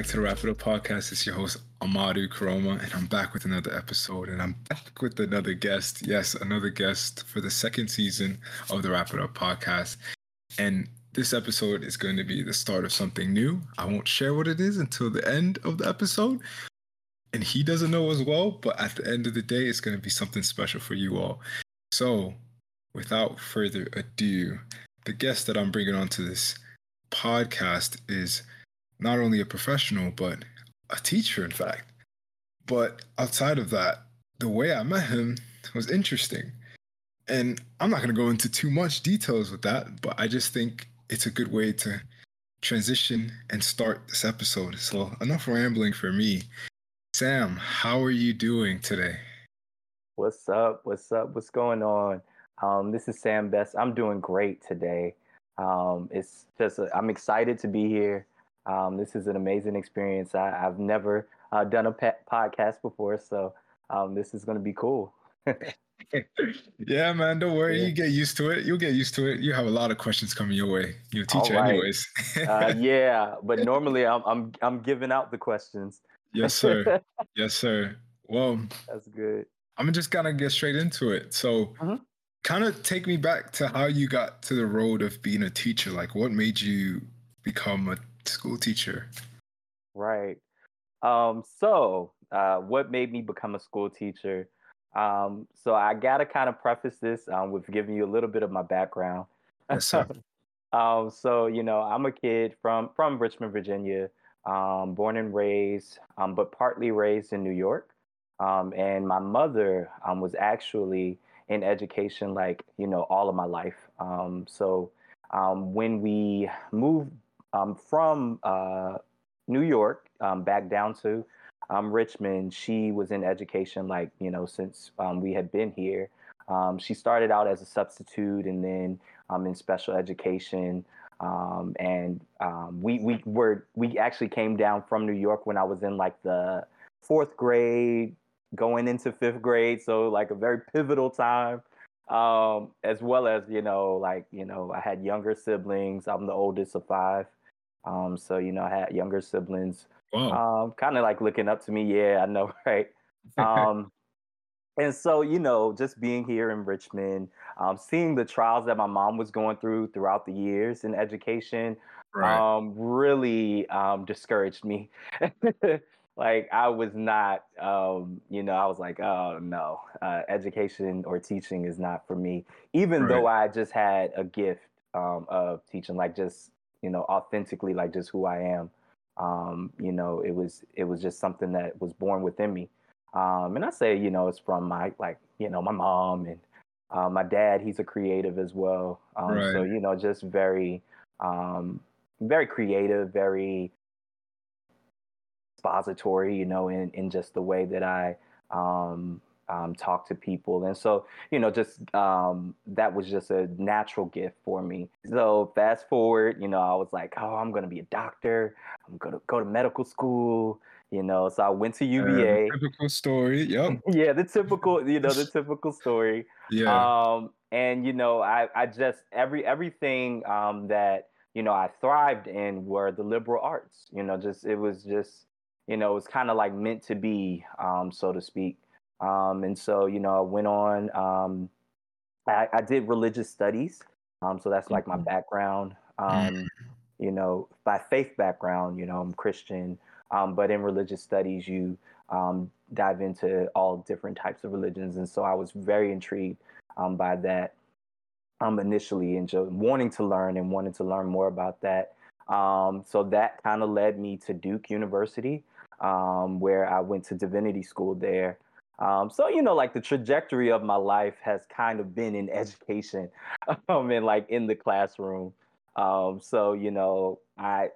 back to the Wrap It Up Podcast. It's your host, Amadu Koroma, and I'm back with another episode. And I'm back with another guest. Yes, another guest for the second season of the Wrap It Up Podcast. And this episode is going to be the start of something new. I won't share what it is until the end of the episode. And he doesn't know as well, but at the end of the day, it's going to be something special for you all. So, without further ado, the guest that I'm bringing onto this podcast is not only a professional, but a teacher, in fact. But outside of that, the way I met him was interesting. And I'm not going to go into too much details with that, but I just think it's a good way to transition and start this episode. So, enough rambling for me. Sam, how are you doing today? What's up? What's up? What's going on? Um, this is Sam Best. I'm doing great today. Um, it's just i am excited to be here. Um, this is an amazing experience. I, have never uh, done a pet podcast before, so um, this is going to be cool. yeah, man. Don't worry. Yeah. You get used to it. You'll get used to it. You have a lot of questions coming your way. You're a teacher, right. anyways. uh, yeah, but normally I'm I'm I'm giving out the questions. yes, sir. Yes, sir. Well, that's good. I'm just gonna get straight into it. So, uh-huh kind of take me back to how you got to the road of being a teacher. Like, what made you become a school teacher? Right. Um, so, uh, what made me become a school teacher? Um, so, I got to kind of preface this um, with giving you a little bit of my background. Yes, um, so, you know, I'm a kid from from Richmond, Virginia, um, born and raised, um, but partly raised in New York. Um, and my mother um, was actually in education like you know all of my life. Um, so um, when we moved um, from uh, New York um, back down to um, Richmond, she was in education like you know since um, we had been here. she started out as a substitute and then in special education. and we we were we actually came down from New York when I was in like the fourth grade, going into fifth grade. So like a very pivotal time. Um, as well as, you know, like, you know, I had younger siblings. I'm the oldest of five. Um, so, you know, I had younger siblings. Wow. Um, kind of like looking up to me. Yeah, I know, right? Um, and so, you know, just being here in Richmond, um, seeing the trials that my mom was going through throughout the years in education, right. um, really um, discouraged me. like I was not, um, you know, I was like, oh no, uh, education or teaching is not for me. Even right. though I just had a gift um, of teaching, like just you know, authentically, like just who I am. Um, you know, it was it was just something that was born within me. Um, and I say, you know, it's from my like, you know, my mom and uh, my dad. He's a creative as well. Um, right. So you know, just very, um, very creative, very expository, you know, in, in just the way that I um, um, talk to people. And so, you know, just um, that was just a natural gift for me. So, fast forward, you know, I was like, oh, I'm going to be a doctor. I'm going to go to medical school. You know, so I went to UVA. Uh, typical story. Yep. yeah, the typical, you know, the typical story. Yeah. Um, and you know, I, I just every everything um, that you know I thrived in were the liberal arts. You know, just it was just you know, it was kind of like meant to be, um, so to speak. Um, and so, you know, I went on, um, I, I, did religious studies. Um, so that's like my mm-hmm. background. Um, mm-hmm. you know, by faith background, you know, I'm Christian. Um, but in religious studies, you dive into all different types of religions. And so I was very intrigued by that um, initially and just wanting to learn and wanting to learn more about that. Um, so that kind of led me to Duke University um, where I went to divinity school there. Um, so you know, like the trajectory of my life has kind of been in education, um, and like in the classroom. Um, so you know, I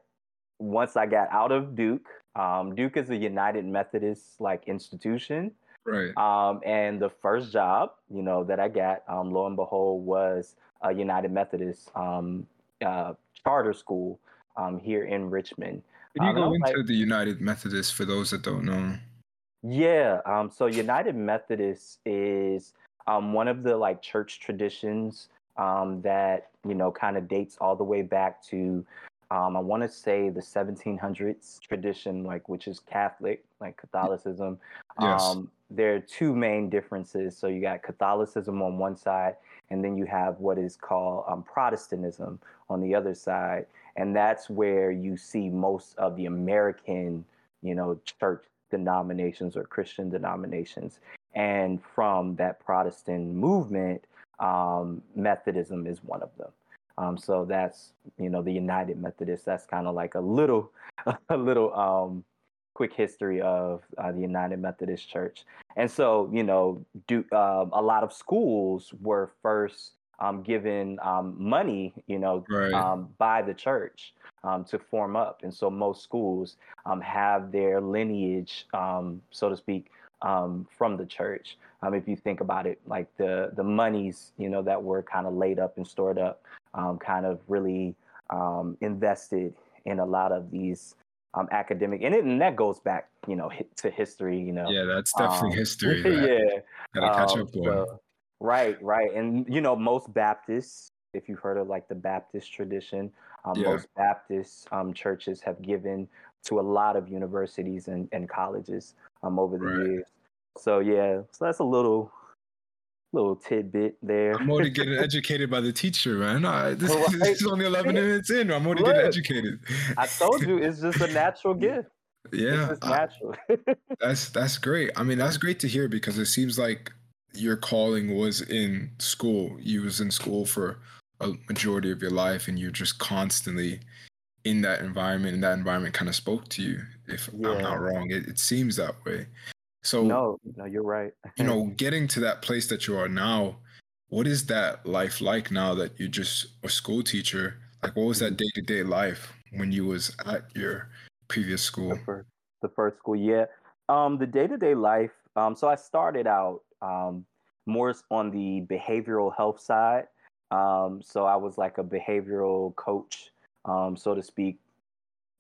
once I got out of Duke, um, Duke is a United Methodist like institution, right? Um, and the first job, you know, that I got, um, lo and behold, was a United Methodist um, uh, charter school um, here in Richmond. Can you go into like, the United Methodist for those that don't know? Yeah. Um, so United Methodist is um, one of the like church traditions um, that you know kind of dates all the way back to um, I want to say the 1700s tradition, like which is Catholic, like Catholicism. Yes. Um, there are two main differences. So you got Catholicism on one side, and then you have what is called um, Protestantism on the other side, and that's where you see most of the American, you know, church denominations or Christian denominations. And from that Protestant movement, um, Methodism is one of them. Um, so that's you know the United Methodist. That's kind of like a little a little um, quick history of uh, the United Methodist Church. And so you know do uh, a lot of schools were first um, given um, money you know Right. um, by the church um, to form up. And so most schools um, have their lineage, um, so to speak, um, from the church. Um, if you think about it, like the the monies, you know, that were kind of laid up and stored up, um, kind of really um, invested in a lot of these um, academic, and, it, and that goes back, you know, hi- to history, you know. Yeah, that's definitely Um, history. That yeah. Gotta catch Um, up so- right, right, and you know most Baptists, if you've heard of like the Baptist tradition, um, Yeah. most Baptist um, churches have given to a lot of universities and, and colleges um, over the Right. years. So yeah, so that's a little little tidbit there. I'm already getting educated by the teacher, man. I, this, Right. this is only 11 minutes in. I'm already getting Look, educated. I told you it's just a natural gift. Yeah, it's just I- natural. that's that's great. I mean, that's great to hear because it seems like your calling was in school. You was in school for a majority of your life, and you're just constantly in that environment, and that environment kind of spoke to you. If I'm not wrong, it, it seems that way. So no, no, you're right. you know, getting to that place that you are now, what is that life like now that you're just a school teacher? Like, what was that day to day life when you was at your previous school? the first, the first school year. Um, the day to day life. Um, so I started out um, more on the behavioral health side. Um, so I was like a behavioral coach, um, so to speak.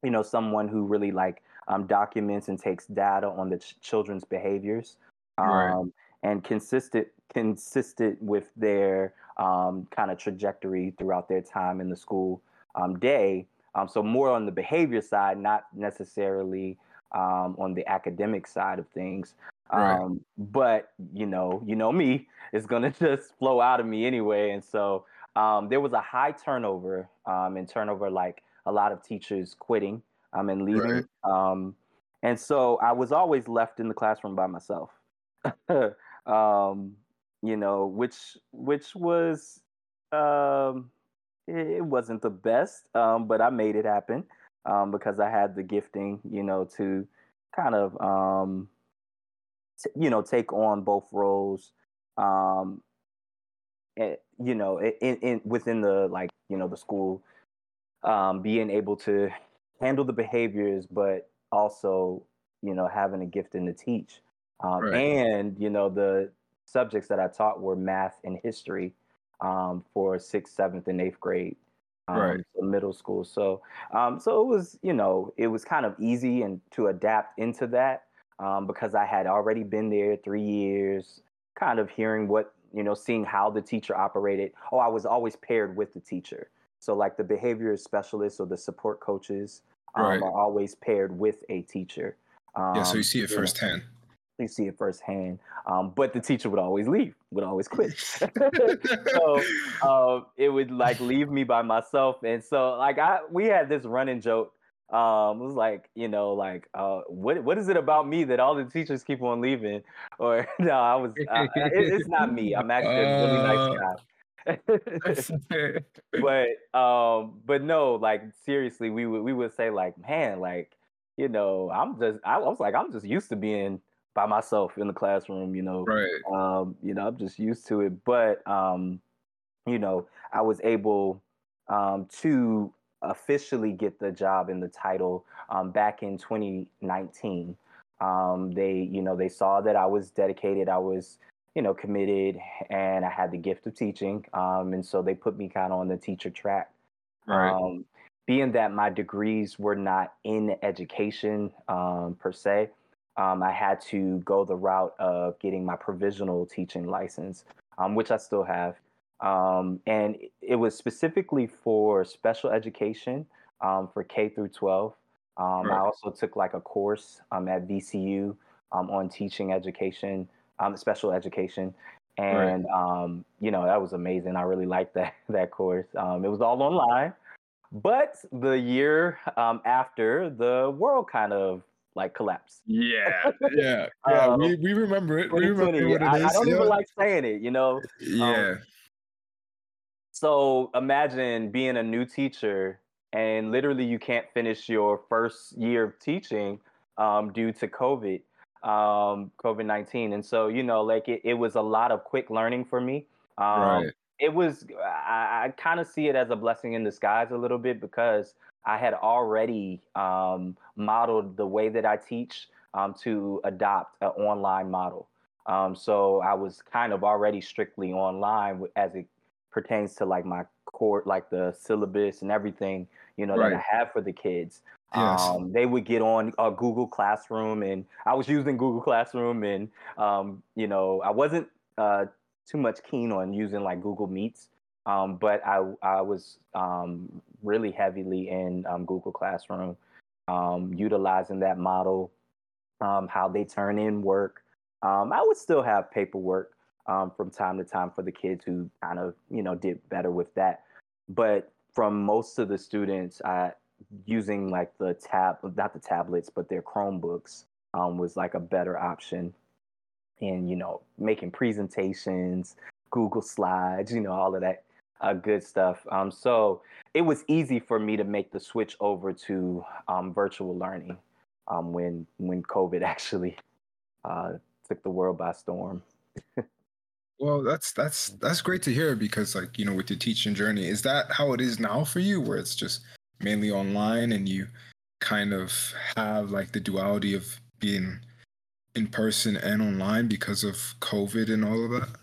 You know, someone who really like um, documents and takes data on the ch- children's behaviors, um, Right. and consistent consistent with their um, kind of trajectory throughout their time in the school um, day. Um, so more on the behavior side, not necessarily um, on the academic side of things. Right. Um, but you know, you know me, it's gonna just flow out of me anyway. And so um, there was a high turnover um, and turnover, like a lot of teachers quitting um, and leaving. Um, and so I was always left in the classroom by myself. um, you know, which which was um, it, it wasn't the best, um, but I made it happen um, because I had the gifting, you know, to kind of um, t- you know take on both roles. Um, eh, you know, in, in within the like you know the school, um, being able to handle the behaviors, but also you know having a gift in to teach, um, Right. and you know the subjects that I taught were math and history um, for sixth, seventh, and eighth grade, um, Right. middle school. So, um, so it was, you know, it was kind of easy and to adapt into that um, because I had already been there three years, kind of hearing what, you know, seeing how the teacher operated. Oh, I was always paired with the teacher. So, like the behavior specialists or the support coaches um, Right. are always paired with a teacher. Um, yeah, so you see it firsthand. You see it firsthand. Um, but the teacher would always leave, would always quit. so um, it would like leave me by myself, and so like I we had this running joke. Um, it was like you know like uh, what what is it about me that all the teachers keep on leaving? Or no, I was uh, it, it's not me. I'm actually a really nice guy. but um, but no, like seriously, we would we would say like, man, like you know, I'm just I was like I'm just used to being by myself in the classroom, you know right. um, you know, I'm just used to it. But um, you know, I was able um, to officially get the job and the title um, back in 2019. Um, they, you know, they saw that I was dedicated, I was, you know, committed, and I had the gift of teaching. Um, and so they put me kind of on the teacher track. Right. Um, being that my degrees were not in education um, per se, um, I had to go the route of getting my provisional teaching license, um, which I still have. Um, and it- was specifically for special education um, for K through 12. Um, right. I also took like a course um, at VCU um, on teaching education, um, special education, and right. um, you know that was amazing. I really liked that that course. Um, it was all online, but the year um, after, the world kind of like collapse. Yeah, yeah, yeah. um, we, we remember it. We remember what it I, is. I don't yeah. even like saying it. You know. Yeah. Um, so imagine being a new teacher and literally you can't finish your first year of teaching um, due to COVID, um, COVID nineteen, and so you know, like it, it was a lot of quick learning for me. Um, right. It was I, I kind of see it as a blessing in disguise a little bit because I had already um, modeled the way that I teach um, to adopt an online model. Um, so I was kind of already strictly online as it pertains to like my core, like the syllabus and everything, you know, right. that I have for the kids. Yes. Um, they would get on a Google Classroom, and I was using Google Classroom, and um, you know, I wasn't uh, too much keen on using like Google Meets, um, but I I was um, really heavily in um, Google Classroom, um, utilizing that model, how they turn in work. I would still have paperwork, um, from time to time for the kids who kind of you know did better with that. But from most of the students, I using like the tab, not the tablets, but their Chromebooks um, was like a better option. And you know, making presentations, Google Slides, you know, all of that uh, good stuff. Um, so it was easy for me to make the switch over to um, virtual learning um, when when COVID actually uh, took the world by storm. Well, that's that's that's great to hear because like, you know, with your teaching journey, is that how it is now for you where it's just mainly online and you kind of have like the duality of being in person and online because of COVID and all of that?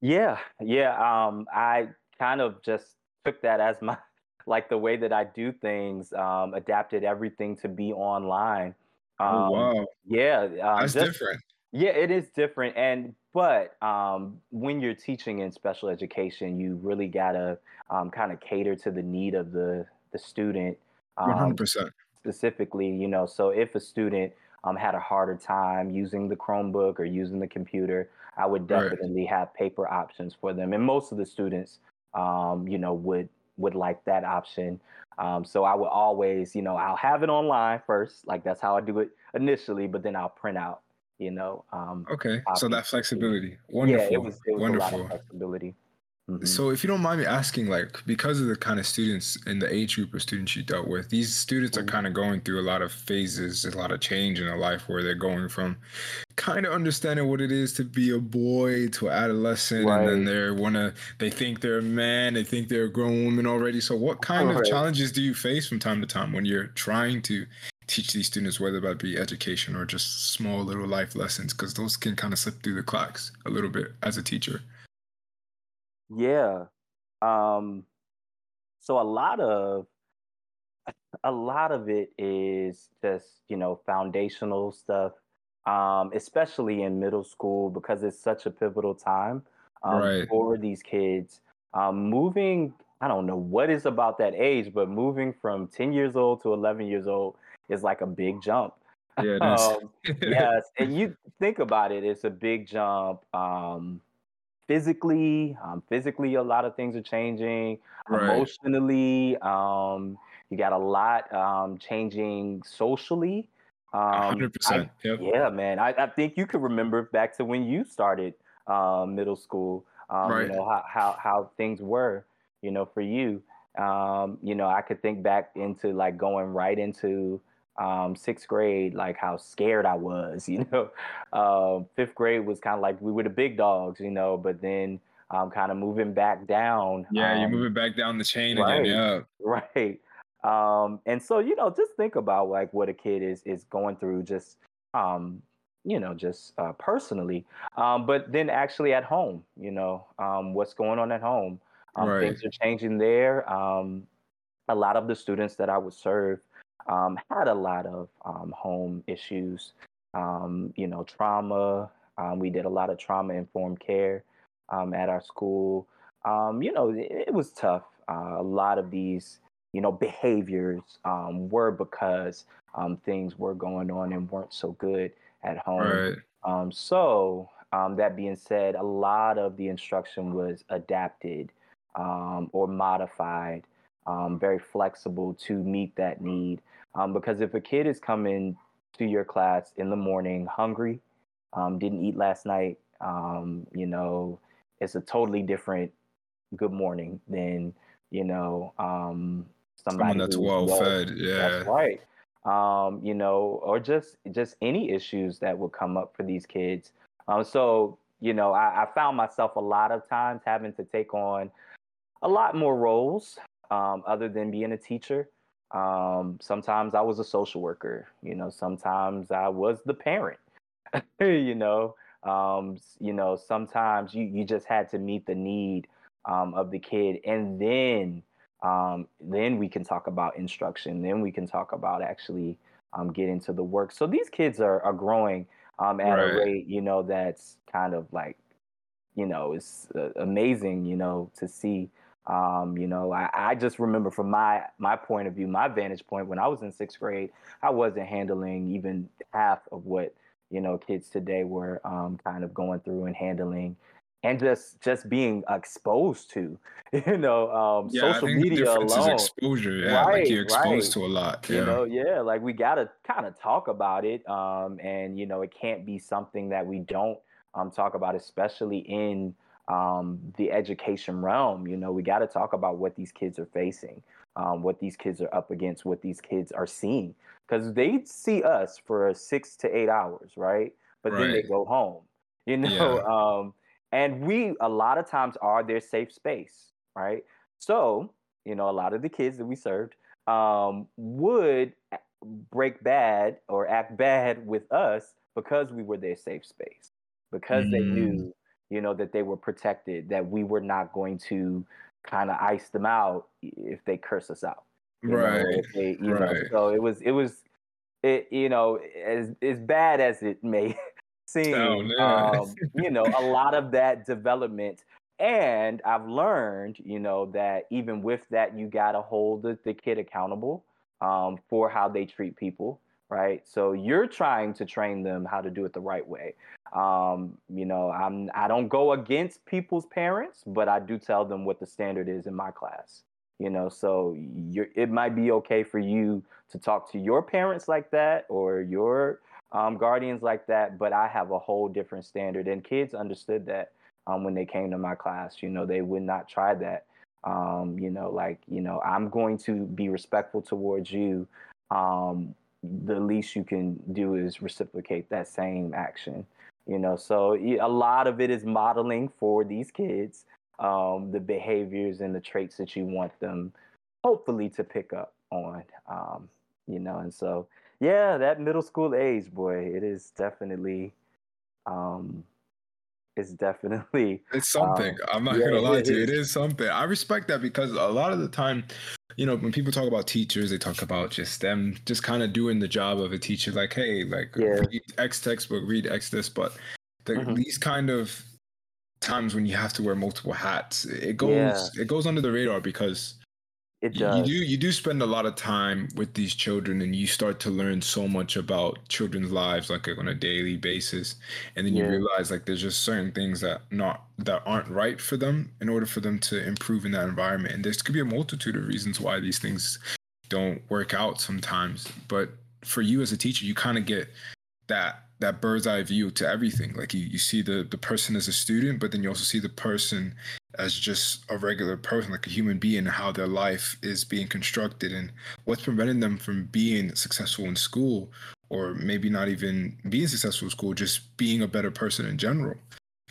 Yeah. Yeah, um I kind of just took that as my like the way that I do things, um adapted everything to be online. Um, oh wow. Yeah, um, That's just, different. Yeah, it is different and but um, when you're teaching in special education, you really gotta um, kind of cater to the need of the the student. One hundred percent. Specifically, you know, so if a student um, had a harder time using the Chromebook or using the computer, I would definitely right. have paper options for them. And most of the students, um, you know, would would like that option. Um, so I would always, you know, I'll have it online first, like that's how I do it initially, but then I'll print out you know. Um, okay, so that flexibility, wonderful, yeah, it was, it was wonderful. flexibility. Mm-hmm. So, if you don't mind me asking, like, because of the kind of students in the age group of students you dealt with, these students mm-hmm. are kind of going through a lot of phases, a lot of change in their life where they're going from kind of understanding what it is to be a boy to an adolescent, right. and then they're wanna, they think they're a man, they think they're a grown woman already. So, what kind of challenges do you face from time to time when you're trying to teach these students, whether that be education or just small little life lessons, because those can kind of slip through the cracks a little bit as a teacher. Yeah. Um, so a lot of a lot of it is just you know foundational stuff, um, especially in middle school because it's such a pivotal time um, right. for these kids. Um, moving, I don't know what is about that age, but moving from 10 years old to 11 years old is like a big jump. Yeah, um, yes, and you think about it, it's a big jump. Um, physically, um, physically, a lot of things are changing. Right. Emotionally, um, you got a lot um, changing socially. Um, 100%. yep. Yeah, man. I, I think you could remember back to when you started uh, middle school. Um, right. You know how, how how things were. You know, for you. Um, you know, I could think back into like going right into um, sixth grade, like how scared I was, you know. Uh, fifth grade was kind of like we were the big dogs, you know, but then um, kind of moving back down. Yeah, um, you're moving back down the chain right, again. Yeah. Right. Um, and so, you know, just think about like what a kid is is going through just um, you know, just uh, personally. Um, but then actually at home, you know, um, what's going on at home. Um, right. Things are changing there. Um, a lot of the students that I would serve um, had a lot of um, home issues, um, you know, trauma. Um, we did a lot of trauma informed care um, at our school. Um, you know, it, it was tough. Uh, a lot of these you know, behaviors um, were because um, things were going on and weren't so good at home. Right. Um, so um, that being said, a lot of the instruction was adapted um, or modified, um, very flexible to meet that need. Um, because if a kid is coming to your class in the morning hungry, um, didn't eat last night, um, you know, it's a totally different good morning than you know somebody Someone that's well, fed. Yeah, that's right. you know, or just just any issues that would come up for these kids. Um, so, you know, I, I, found myself a lot of times having to take on a lot more roles um, other than being a teacher. Um, sometimes I was a social worker, you know, sometimes I was the parent, you know, um, you know, sometimes you, you just had to meet the need um, of the kid. And then, um, then we can talk about instruction. Then we can talk about actually um, get into the work. So these kids are, are growing um, at right. a rate, you know, that's kind of like, you know, it's uh, amazing, you know, to see. Um, you know, I, I just remember from my my point of view, my vantage point, when I was in sixth grade, I wasn't handling even half of what you know kids today were um, kind of going through and handling and just just being exposed to you know um yeah, social media alone exposure yeah right, like you're exposed right. to a lot yeah. you know yeah like we got to kind of talk about it um and you know it can't be something that we don't um talk about especially in um the education realm you know we got to talk about what these kids are facing um what these kids are up against what these kids are seeing because they see us for six to eight hours right but right. then they go home you know yeah. um and we a lot of times are their safe space right so you know a lot of the kids that we served um, would break bad or act bad with us because we were their safe space because mm. they knew you know that they were protected that we were not going to kind of ice them out if they curse us out right know, they, you right. know so it was it was it you know as as bad as it may seem, oh, um, you know, a lot of that development. And I've learned, you know, that even with that, you got to hold the, the, kid accountable um, for how they treat people, right? So you're trying to train them how to do it the right way. Um, you know, I'm I don't go against people's parents, but I do tell them what the standard is in my class. You know, so it might be okay for you to talk to your parents like that or your um, guardians like that, but I have a whole different standard. And kids understood that um, when they came to my class. You know, they would not try that. Um, you know, like, you know, I'm going to be respectful towards you. Um, the least you can do is reciprocate that same action. You know, so a lot of it is modeling for these kids um, the behaviors and the traits that you want them hopefully to pick up on. Um, you know, and so yeah, that middle school age, boy, it is definitely, um, it's definitely it's something. Um, I'm not yeah, gonna lie to you, it is something. I respect that because a lot of the time, you know, when people talk about teachers, they talk about just them just kind of doing the job of a teacher, like, hey, like yeah. read X textbook, read X this, but the, mm-hmm. these kind of times when you have to wear multiple hats, it goes yeah. it goes under the radar because it does. You do you do spend a lot of time with these children and you start to learn so much about children's lives like on a daily basis. And then yeah. you realize like there's just certain things that not that aren't right for them in order for them to improve in that environment. And there could be a multitude of reasons why these things don't work out sometimes. But for you as a teacher, you kind of get that that bird's eye view to everything. Like you, you see the the person as a student, but then you also see the person as just a regular person, like a human being, how their life is being constructed and what's preventing them from being successful in school, or maybe not even being successful in school, just being a better person in general.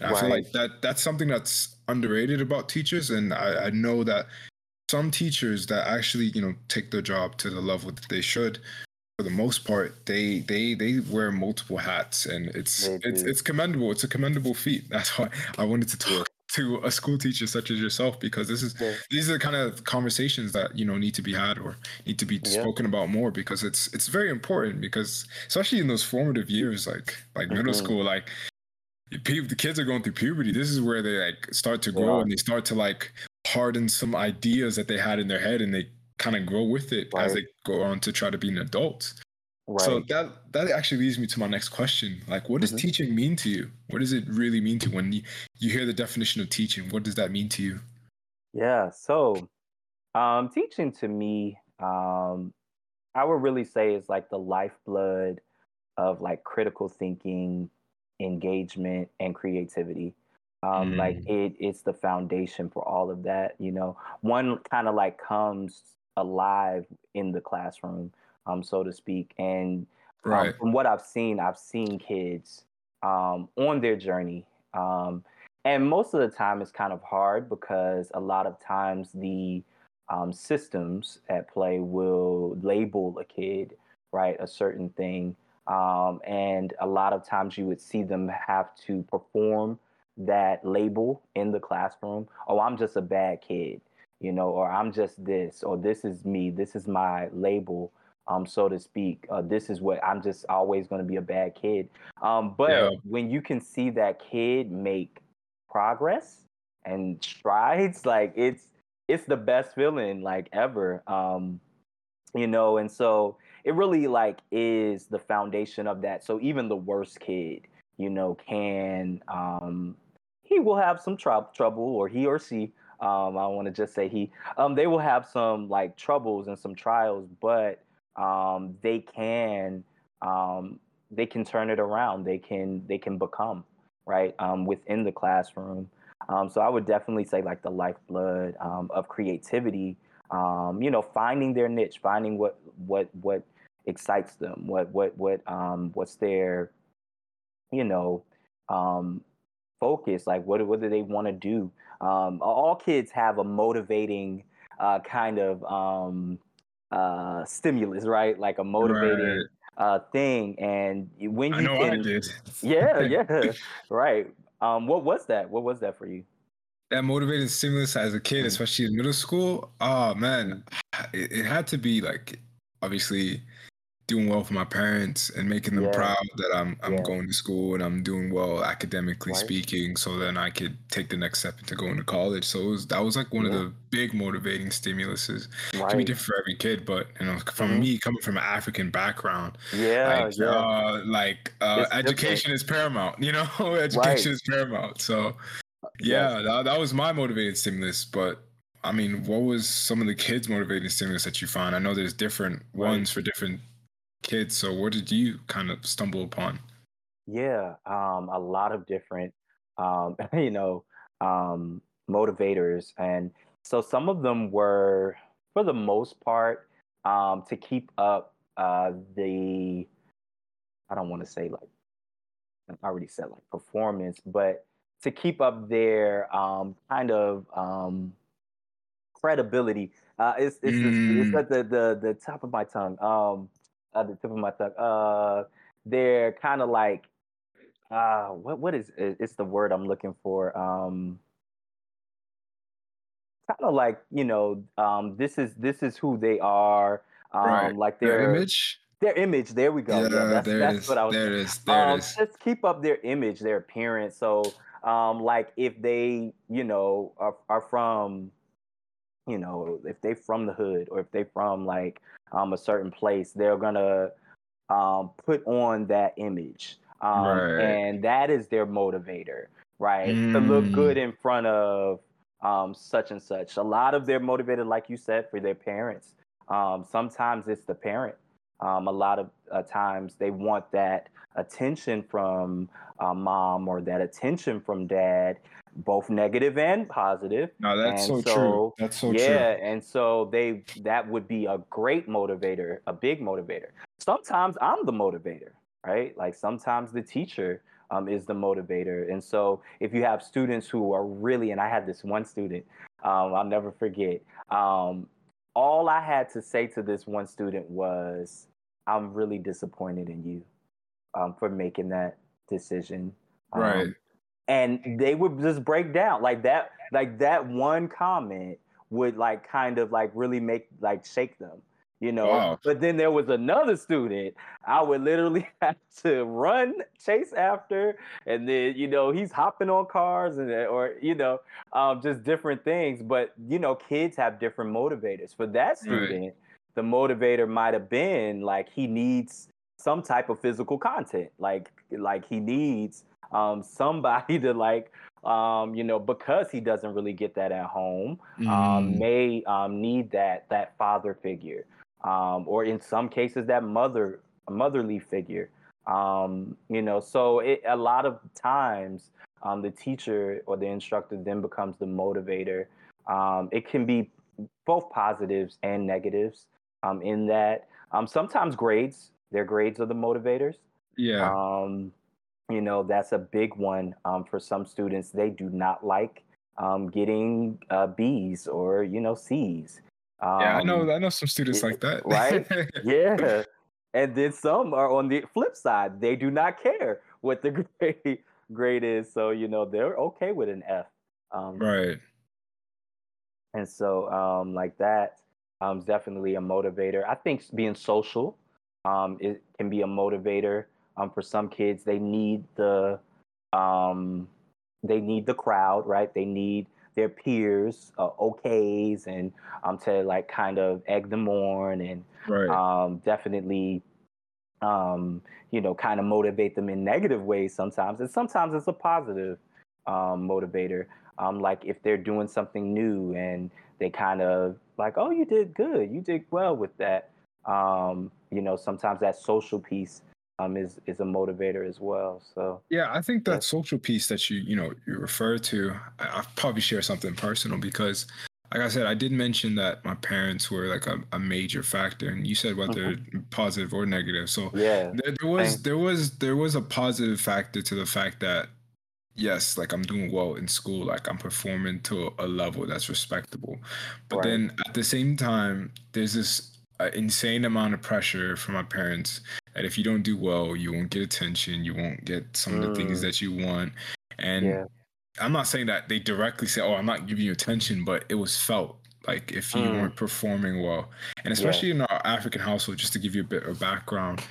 Right. I feel like that that's something that's underrated about teachers, and I, I know that some teachers that actually you know take their job to the level that they should for the most part they they they wear multiple hats and it's it's it's commendable it's a commendable feat that's why i wanted to talk to a school teacher such as yourself because this is yeah. these are the kind of conversations that you know need to be had or need to be yeah. spoken about more because it's it's very important because especially in those formative years like like mm-hmm. middle school like the kids are going through puberty this is where they like start to grow yeah. and they start to like harden some ideas that they had in their head and they kind of grow with it Right. as they go on to try to be an adult. Right. So that that actually leads me to my next question. Like, what does Mhm. teaching mean to you? What does it really mean to you when you, you hear the definition of teaching? What does that mean to you? Yeah. So, um, teaching to me, um, I would really say is like the lifeblood of like critical thinking, engagement, and creativity. Um, Like it, it's the foundation for all of that. You know, one kind of like comes alive in the classroom, um, so to speak. And um, Right. from what I've seen, I've seen kids um, on their journey. Um, and most of the time, it's kind of hard because a lot of times the um, systems at play will label a kid, right, a certain thing. Um, and a lot of times you would see them have to perform that label in the classroom. Oh, I'm just a bad kid, you know, or I'm just this, or this is me, this is my label um, so to speak. Uh, this is what I'm just always going to be a bad kid. Um, but Yeah. when you can see that kid make progress and strides, like it's it's the best feeling like ever. Um, you know, and so it really like is the foundation of that. So even the worst kid, you know, can um, he will have some trou- trouble, or he or she. Um, I want to just say he. Um, they will have some like troubles and some trials, but um, they can um, they can turn it around. They can they can become right um, within the classroom. Um, so I would definitely say like the lifeblood um, of creativity. Um, you know, finding their niche, finding what what what excites them, what what what um, what's their you know um, focus. Like what what do they want to do? Um, all kids have a motivating uh, kind of um, uh, stimulus, right? Like a motivating uh, thing. And you- when I you know can, I did. yeah, yeah, right. Um, what was that? What was that for you? that motivated stimulus as a kid, Mhm. especially in middle school. Oh man, it, it had to be like obviously doing well for my parents and making them Yeah. proud that I'm I'm Yeah. going to school and I'm doing well academically Right. speaking. So then I could take the next step into going to college. So it was that was like one Yeah. of the big motivating stimuluses. It can be different for every kid, but you know, from Mhm. me coming from an African background, Yeah, like yeah. uh, like uh, It's different. education is paramount. You know, education is paramount. So yeah, that, that was my motivating stimulus. But I mean, what was some of the kids' motivating stimulus that you found? I know there's different Right. ones for different kids. So what did you kind of stumble upon? Yeah, um, a lot of different, um, you know, um, motivators, and so some of them were, for the most part, um, to keep up uh, the, I don't want to say like, I already said like performance, but to keep up their um, kind of um, credibility. Uh, it's it's, it's, it's Mm. at the, the the top of my tongue. Um, at the tip of my tongue. Uh, they're kind of like uh what what is it's the word I'm looking for. Um kind of like, you know, um this is this is who they are. Um Right. like Their their image? their image. There we go. Yeah, that's there that's what I was There it is. There um, it is. just keep up their image, their appearance. So, um, like if they, you know, are, are from, you know, if they're from the hood or if they're from like um, a certain place, they're gonna um, put on that image, um, Right. and that is their motivator, right? To look Mm. good in front of um, such and such. A lot of they're motivated, like you said, for their parents. Um, sometimes it's the parent. Um, a lot of uh, times they want that attention from uh, mom or that attention from dad, both negative and positive. No, that's so, and true. That's so yeah, true. Yeah, and so they that would be a great motivator, a big motivator. Sometimes I'm the motivator, right? Like sometimes the teacher um, is the motivator, and so if you have students who are really, and I had this one student, um, I'll never forget. Um, all I had to say to this one student was, "I'm really disappointed in you um, for making that decision." Um, Right. And they would just break down like that like that one comment would like kind of like really make like shake them you know. Wow. But then there was another student I would literally have to run, chase after, and then you know he's hopping on cars and or you know um, just different things. But you know, kids have different motivators. For that student, the motivator might have been like he needs some type of physical content, like like he needs um, somebody to like um, you know, because he doesn't really get that at home, um, Mm. may um, need that that father figure, um, or in some cases that mother motherly figure. Um, you know, so it, a lot of times um, the teacher or the instructor then becomes the motivator. Um, it can be both positives and negatives. Um, in that, um, sometimes grades, their grades are the motivators. Yeah. Um, you know, that's a big one um, for some students. They do not like um, getting uh, B's or you know C's. Um, yeah, I know. I know some students like that. right? yeah, and then some are on the flip side. They do not care what the grade grade is, so you know they're okay with an F. Um, right. and so um, like that um, is definitely a motivator. I think being social um, it can be a motivator um, for some kids. They need the um, they need the crowd, right? They need their peers, uh, okays, and um, to like kind of egg them on, and Right. um, definitely um, you know kind of motivate them in negative ways sometimes, and sometimes it's a positive um, motivator. Um, like if they're doing something new and they kind of like, oh, you did good, you did well with that. Um, you know, sometimes that social piece um, is is a motivator as well. So Yeah, I think that social piece that you you know you refer to, I, I'll probably share something personal because, like I said, I did mention that my parents were like a, a major factor, and you said whether positive or negative. So yeah, there, there was there was there was a positive factor to the fact that yes, like I'm doing well in school, like I'm performing to a level that's respectable, but Right. then at the same time, there's this uh, insane amount of pressure from my parents that if you don't do well, you won't get attention, you won't get some of the things Mm. that you want, and yeah, I'm not saying that they directly say, "Oh, I'm not giving you attention," but it was felt like if you Mm. weren't performing well, and especially in our African household, just to give you a bit of background,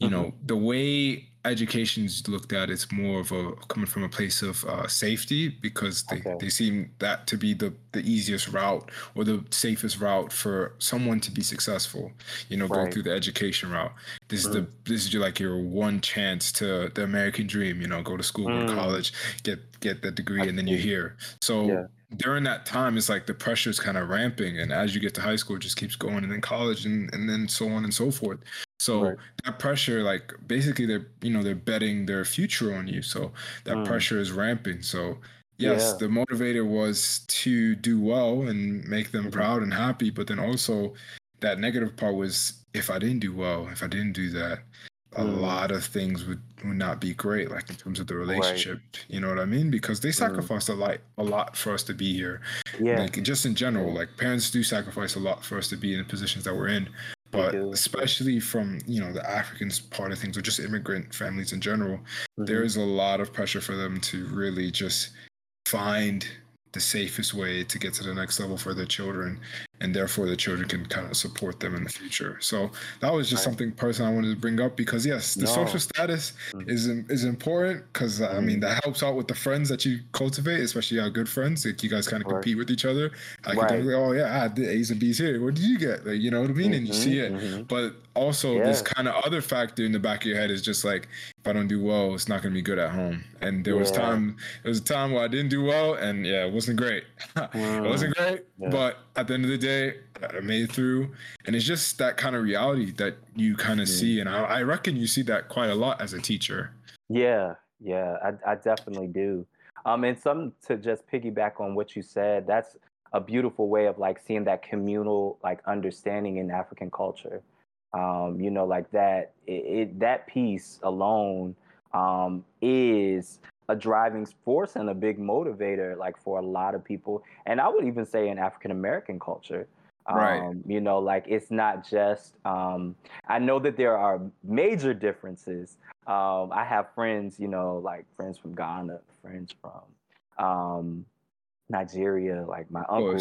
you Mm-hmm. know, the way education's looked at, it's more of a coming from a place of uh, safety because they, Okay. they seem that to be the the easiest route or the safest route for someone to be successful. You know, Right. Mm. through the education route. This is the this is your, like your one chance to the American dream. You know, go to school, go to Mm. college, get get the degree, and then you're here. So Yeah. during that time, it's like the pressure is kind of ramping, and as you get to high school, it just keeps going, and then college, and and then so on and so forth. So Right. that pressure, like basically, they're you know they're betting their future on you. So that Mm. pressure is ramping. So yes, Yeah. the motivator was to do well and make them Mhm. proud and happy, but then also that negative part was if I didn't do well, if I didn't do that, a Mm. lot of things would, would not be great, like in terms of the relationship. You know what I mean? Because they sacrificed a lot a lot for us to be here. Mm. yeah, Like just in general, like parents do sacrifice a lot for us to be in the positions that we're in. But especially from, you know, the Africans part of things or just immigrant families in general, Mhm. there is a lot of pressure for them to really just find the safest way to get to the next level for their children and therefore the children can kind of support them in the future so that was just Right. something personal i wanted to bring up because yes the No. social status Mhm. is is important because i mean Mhm. that helps out with the friends that you cultivate especially our good friends like you guys kind of Right. compete with each other like Right. oh yeah i did a's and b's here what did you get like you know what i mean and you see it but also this kind of other factor in the back of your head is just like if I don't do well, it's not gonna be good at home. And there was time there was a time where I didn't do well and yeah, it wasn't great. it wasn't great. Mm. Yeah. But at the end of the day, I made it through. And it's just that kind of reality that you kind of Mm. see. And I, I reckon you see that quite a lot as a teacher. Yeah, yeah, I, I definitely do. Um, and some to just piggyback on what you said, that's a beautiful way of like seeing that communal like understanding in African culture. Um, you know, like that it, it that piece alone um, is a driving force and a big motivator, like for a lot of people, and I would even say in African American culture. Right. Um, you know, like it's not just. Um, I know that there are major differences um, I have friends, you know, like friends from Ghana, friends from, um, Nigeria. Like my uncle,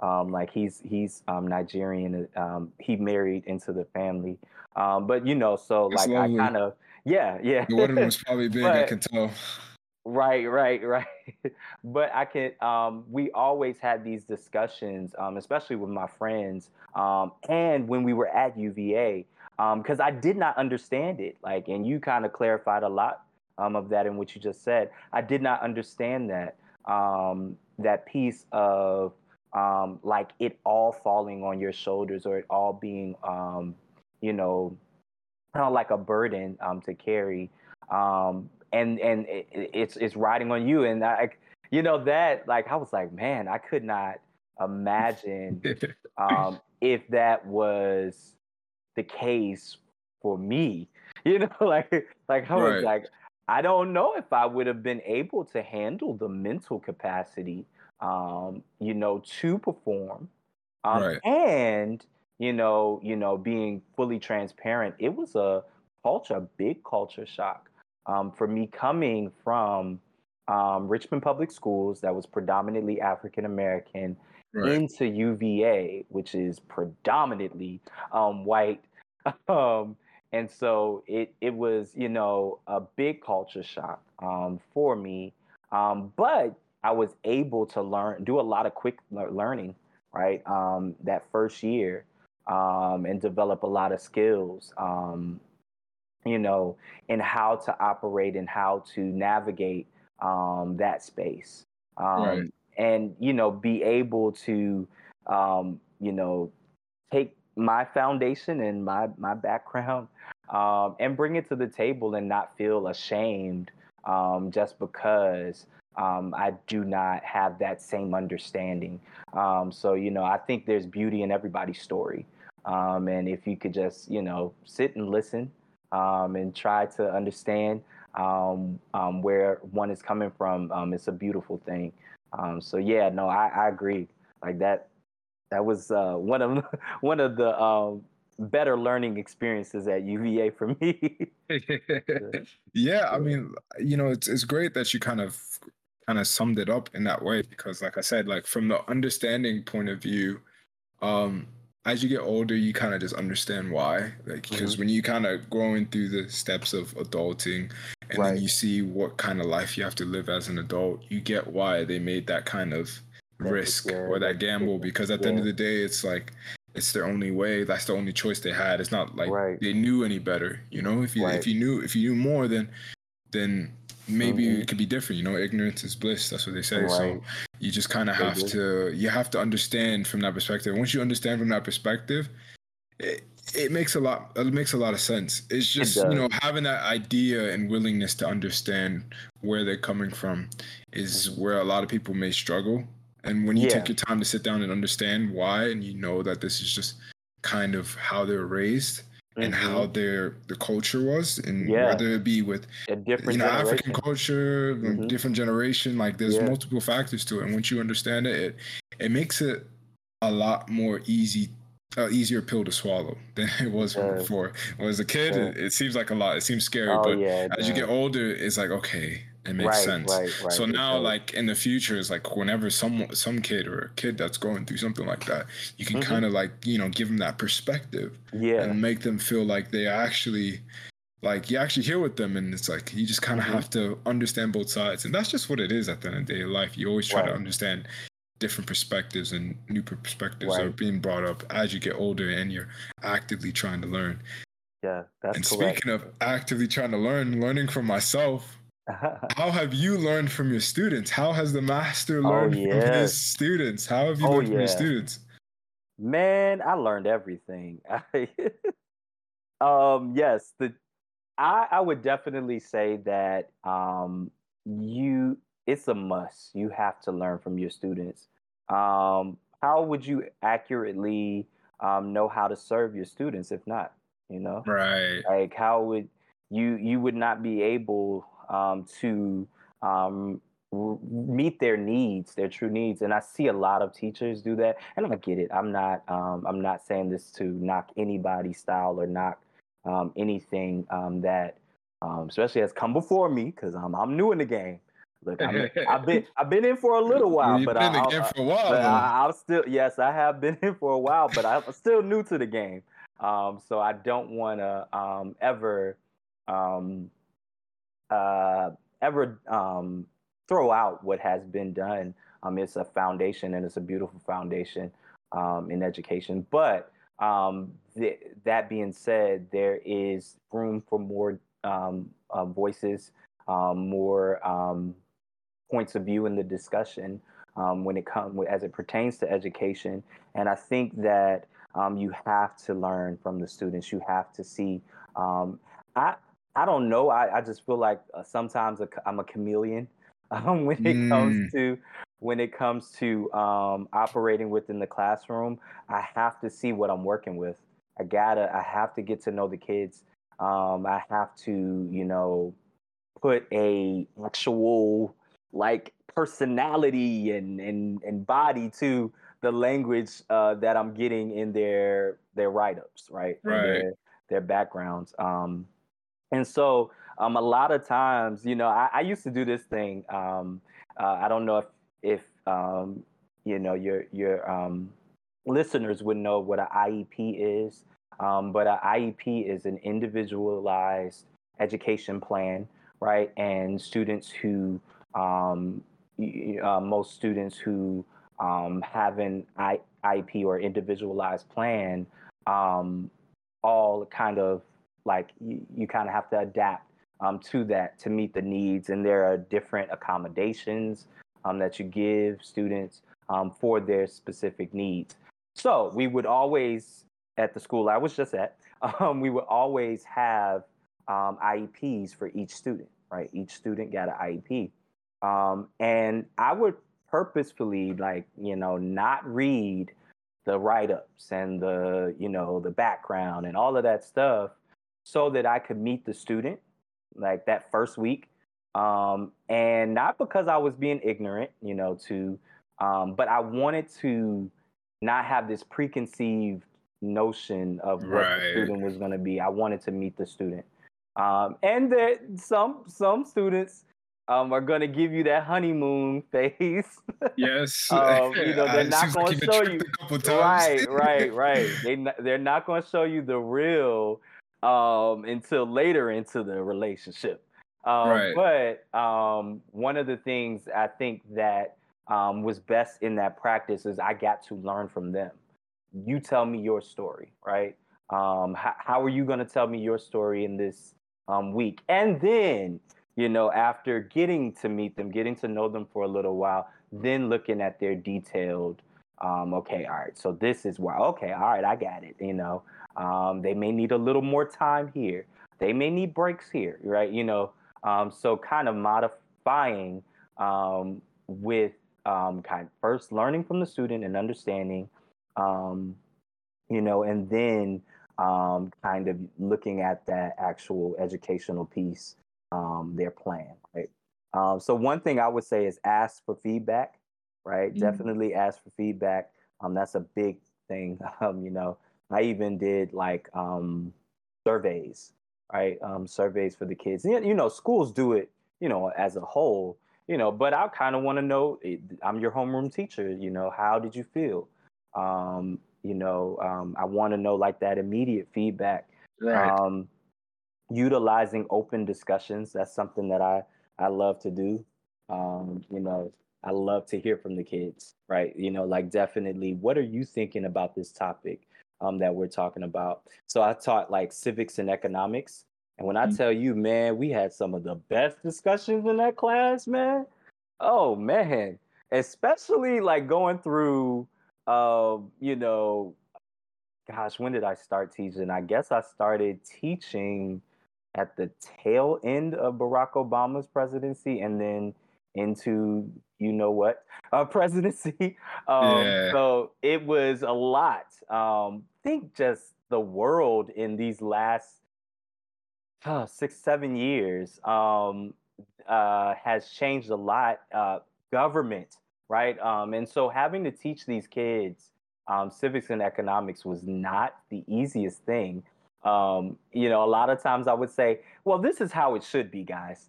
um, like he's he's um, Nigerian. Um, he married into the family. Um, but you know, so That's like lovely. I kind of yeah yeah. The wedding was probably big. but, I can tell. Right, right, right. but I can. Um, we always had these discussions, um, especially with my friends, um, and when we were at UVA, because um, I did not understand it. Like, and you kind of clarified a lot um, of that in what you just said. I did not understand that um, that piece of like it all falling on your shoulders or it all being, you know, kind of like a burden to carry. Um, and and it, it's it's riding on you and I, you know that like I was like man I could not imagine um, if that was the case for me you know like like I was right. like I don't know if I would have been able to handle the mental capacity um, you know to perform um, right. and you know you know being fully transparent it was a culture a big culture shock um, for me coming from um, Richmond Public Schools, that was predominantly African American, right. into UVA, which is predominantly um, white. Um, and so it, it was, you know, a big culture shock um, for me. Um, but I was able to learn, do a lot of quick learning, right? that first year and develop a lot of skills you know, and how to operate and how to navigate um, that space. Um, right. And, you know, be able to, um, you know, take my foundation and my, my background um, and bring it to the table and not feel ashamed um, just because um, I do not have that same understanding. so, you know, I think there's beauty in everybody's story. and if you could just, you know, sit and listen um, and try to understand um, um, where one is coming from. Um, it's a beautiful thing. Um, so yeah, no, I, I, agree. Like that, that was uh, one of one of the um, better learning experiences at UVA for me. yeah, I mean, you know, it's it's great that you kind of kind of summed it up in that way because, like I said, like from the understanding point of view, um, as you get older, you kind of just understand why. Like, because mm-hmm. when you kind of growing through the steps of adulting and right. then you see what kind of life you have to live as an adult, you get why they made that kind of risk or that gamble. Because at the end of the day, it's like, it's their only way. That's the only choice they had. It's not like right. they knew any better. You know, if you right. if you knew if you knew more, then then maybe mm-hmm. it could be different. You know, ignorance is bliss. That's what they say. Right. So you just kind of have to you have to understand from that perspective. Once you understand from that perspective, it, it makes a lot it makes a lot of sense. It's just it you know having that idea and willingness to understand where they're coming from is where a lot of people may struggle. And when you yeah. take your time to sit down and understand why, and you know that this is just kind of how they're raised, mm-hmm. and how their the culture was, and yeah. whether it be with a different you know generation. African culture, mm-hmm. different generation. Like there's yeah. multiple factors to it, and once you understand it, it it makes it a lot more easy uh, easier pill to swallow than it was yeah. before. When as a kid, yeah. it, it, seems like a lot. It seems scary, oh, but yeah, as you get older, it's like okay, it makes right, sense. Right, right, so now, like in the future, it's like whenever some some kid or a kid that's going through something like that, you can mm-hmm. kind of like you know give them that perspective, yeah, and make them feel like they actually like you actually hear with them and it's like you just kind of mm-hmm. have to understand both sides and that's just what it is at the end of the day of life you always try to understand different perspectives and new perspectives are being brought up as you get older and you're actively trying to learn yeah that's and correct. speaking of actively trying to learn learning from myself how have you learned from your students? How has the master oh, learned oh, yes. from his students? How have you oh, learned yeah. from your students? Man, I learned everything. um, yes, the I, I would definitely say that um, you it's a must. You have to learn from your students. Um, how would you accurately um, know how to serve your students if not? You know, right? Like how would you you would not be able um, to um, r- meet their needs, their true needs. And I see a lot of teachers do that, and I get it. I'm not um, I'm not saying this to knock anybody's style or knock um, anything um, that, um, especially has come before me, because I'm I'm new in the game. Look, I I've been I've been in for a little while, You've but been I, I, for a while, I, i'm still yes, I have been in for a while, but I'm still new to the game. Um, so I don't want to um, ever um, uh, ever um, throw out what has been done. Um, it's a foundation, and it's a beautiful foundation um, in education. But um, th- that being said, there is room for more um, uh, voices, um, more points of view in the discussion when it comes as it pertains to education. And I think that you have to learn from the students. You have to see. I I don't know. I, I just feel like uh, sometimes a, I'm a chameleon um, when it Mm. comes to when it comes to um, operating within the classroom. I have to see what I'm working with. I gotta. I have to get to know the kids. Um, I have to, you know, put a actual like personality and and and body to the language uh, that I'm getting in their their write ups, right? Right. Their, their backgrounds. Um, and so um, a lot of times, you know, I, I used to do this thing. Um, uh, I don't know if if um, you know your your um, listeners would know what an IEP is, um, but an IEP is an individualized education plan, right? And students who um, uh, most students who have an I- IEP or individualized plan all kind of like you, you kind of have to adapt um, to that to meet the needs. And there are different accommodations um, that you give students um, for their specific needs. So we would always, at the school I was just at, um, we would always have um, IEPs for each student, right? Each student got an IEP. Um, and I would purposefully, like, you know, not read the write-ups and the, you know, the background and all of that stuff so that I could meet the student like that first week. Um, and not because I was being ignorant, you know, to, um, but I wanted to not have this preconceived notion of what Right. the student was going to be. I wanted to meet the student. Um, and that some some students um, are going to give you that honeymoon phase. yes. um, you know, they're not like gonna show you- a couple times. right, right, right. They they're not going to show you the real um, until later into the relationship. Um, Right. But um, one of the things I think that um, was best in that practice is I got to learn from them. You tell me your story, right? Um, how, how are you going to tell me your story in this um, week? And then, you know, after getting to meet them, getting to know them for a little while, then looking at their detailed, um, okay, all right, so this is why, okay, all right, I got it, you know. Um, they may need a little more time here. They may need breaks here, right? You know, um, so kind of modifying um, with um, kind first learning from the student and understanding, um, you know, and then um, kind of looking at that actual educational piece, um, their plan, right? Um, so one thing I would say is ask for feedback, right? Mhm. Definitely ask for feedback. Um, that's a big thing. Um, you know, I even did like um, surveys, right? Um, surveys for the kids. You you know, schools do it, you know, as a whole, you know, but I kind of want to know. eh, I'm your homeroom teacher. You know, how did you feel? Um, you know, um, I want to know like that immediate feedback Right. um, utilizing open discussions that's something that i i love to do um, you know i love to hear from the kids right you know like definitely what are you thinking about this topic um, that we're talking about so i taught like civics and economics and when i Mm. tell you man we had some of the best discussions in that class man oh man especially like going through um, you know gosh, when did I start teaching? I guess I started teaching at the tail end of Barack Obama's presidency and then into you know what uh, presidency. Um, Yeah. So it was a lot. Um, think just the world in these last uh, six, seven years um, uh, has changed a lot. Uh, government, right? Um, and so having to teach these kids um, civics and economics was not the easiest thing. Um, you know, a lot of times I would say, well, this is how it should be, guys.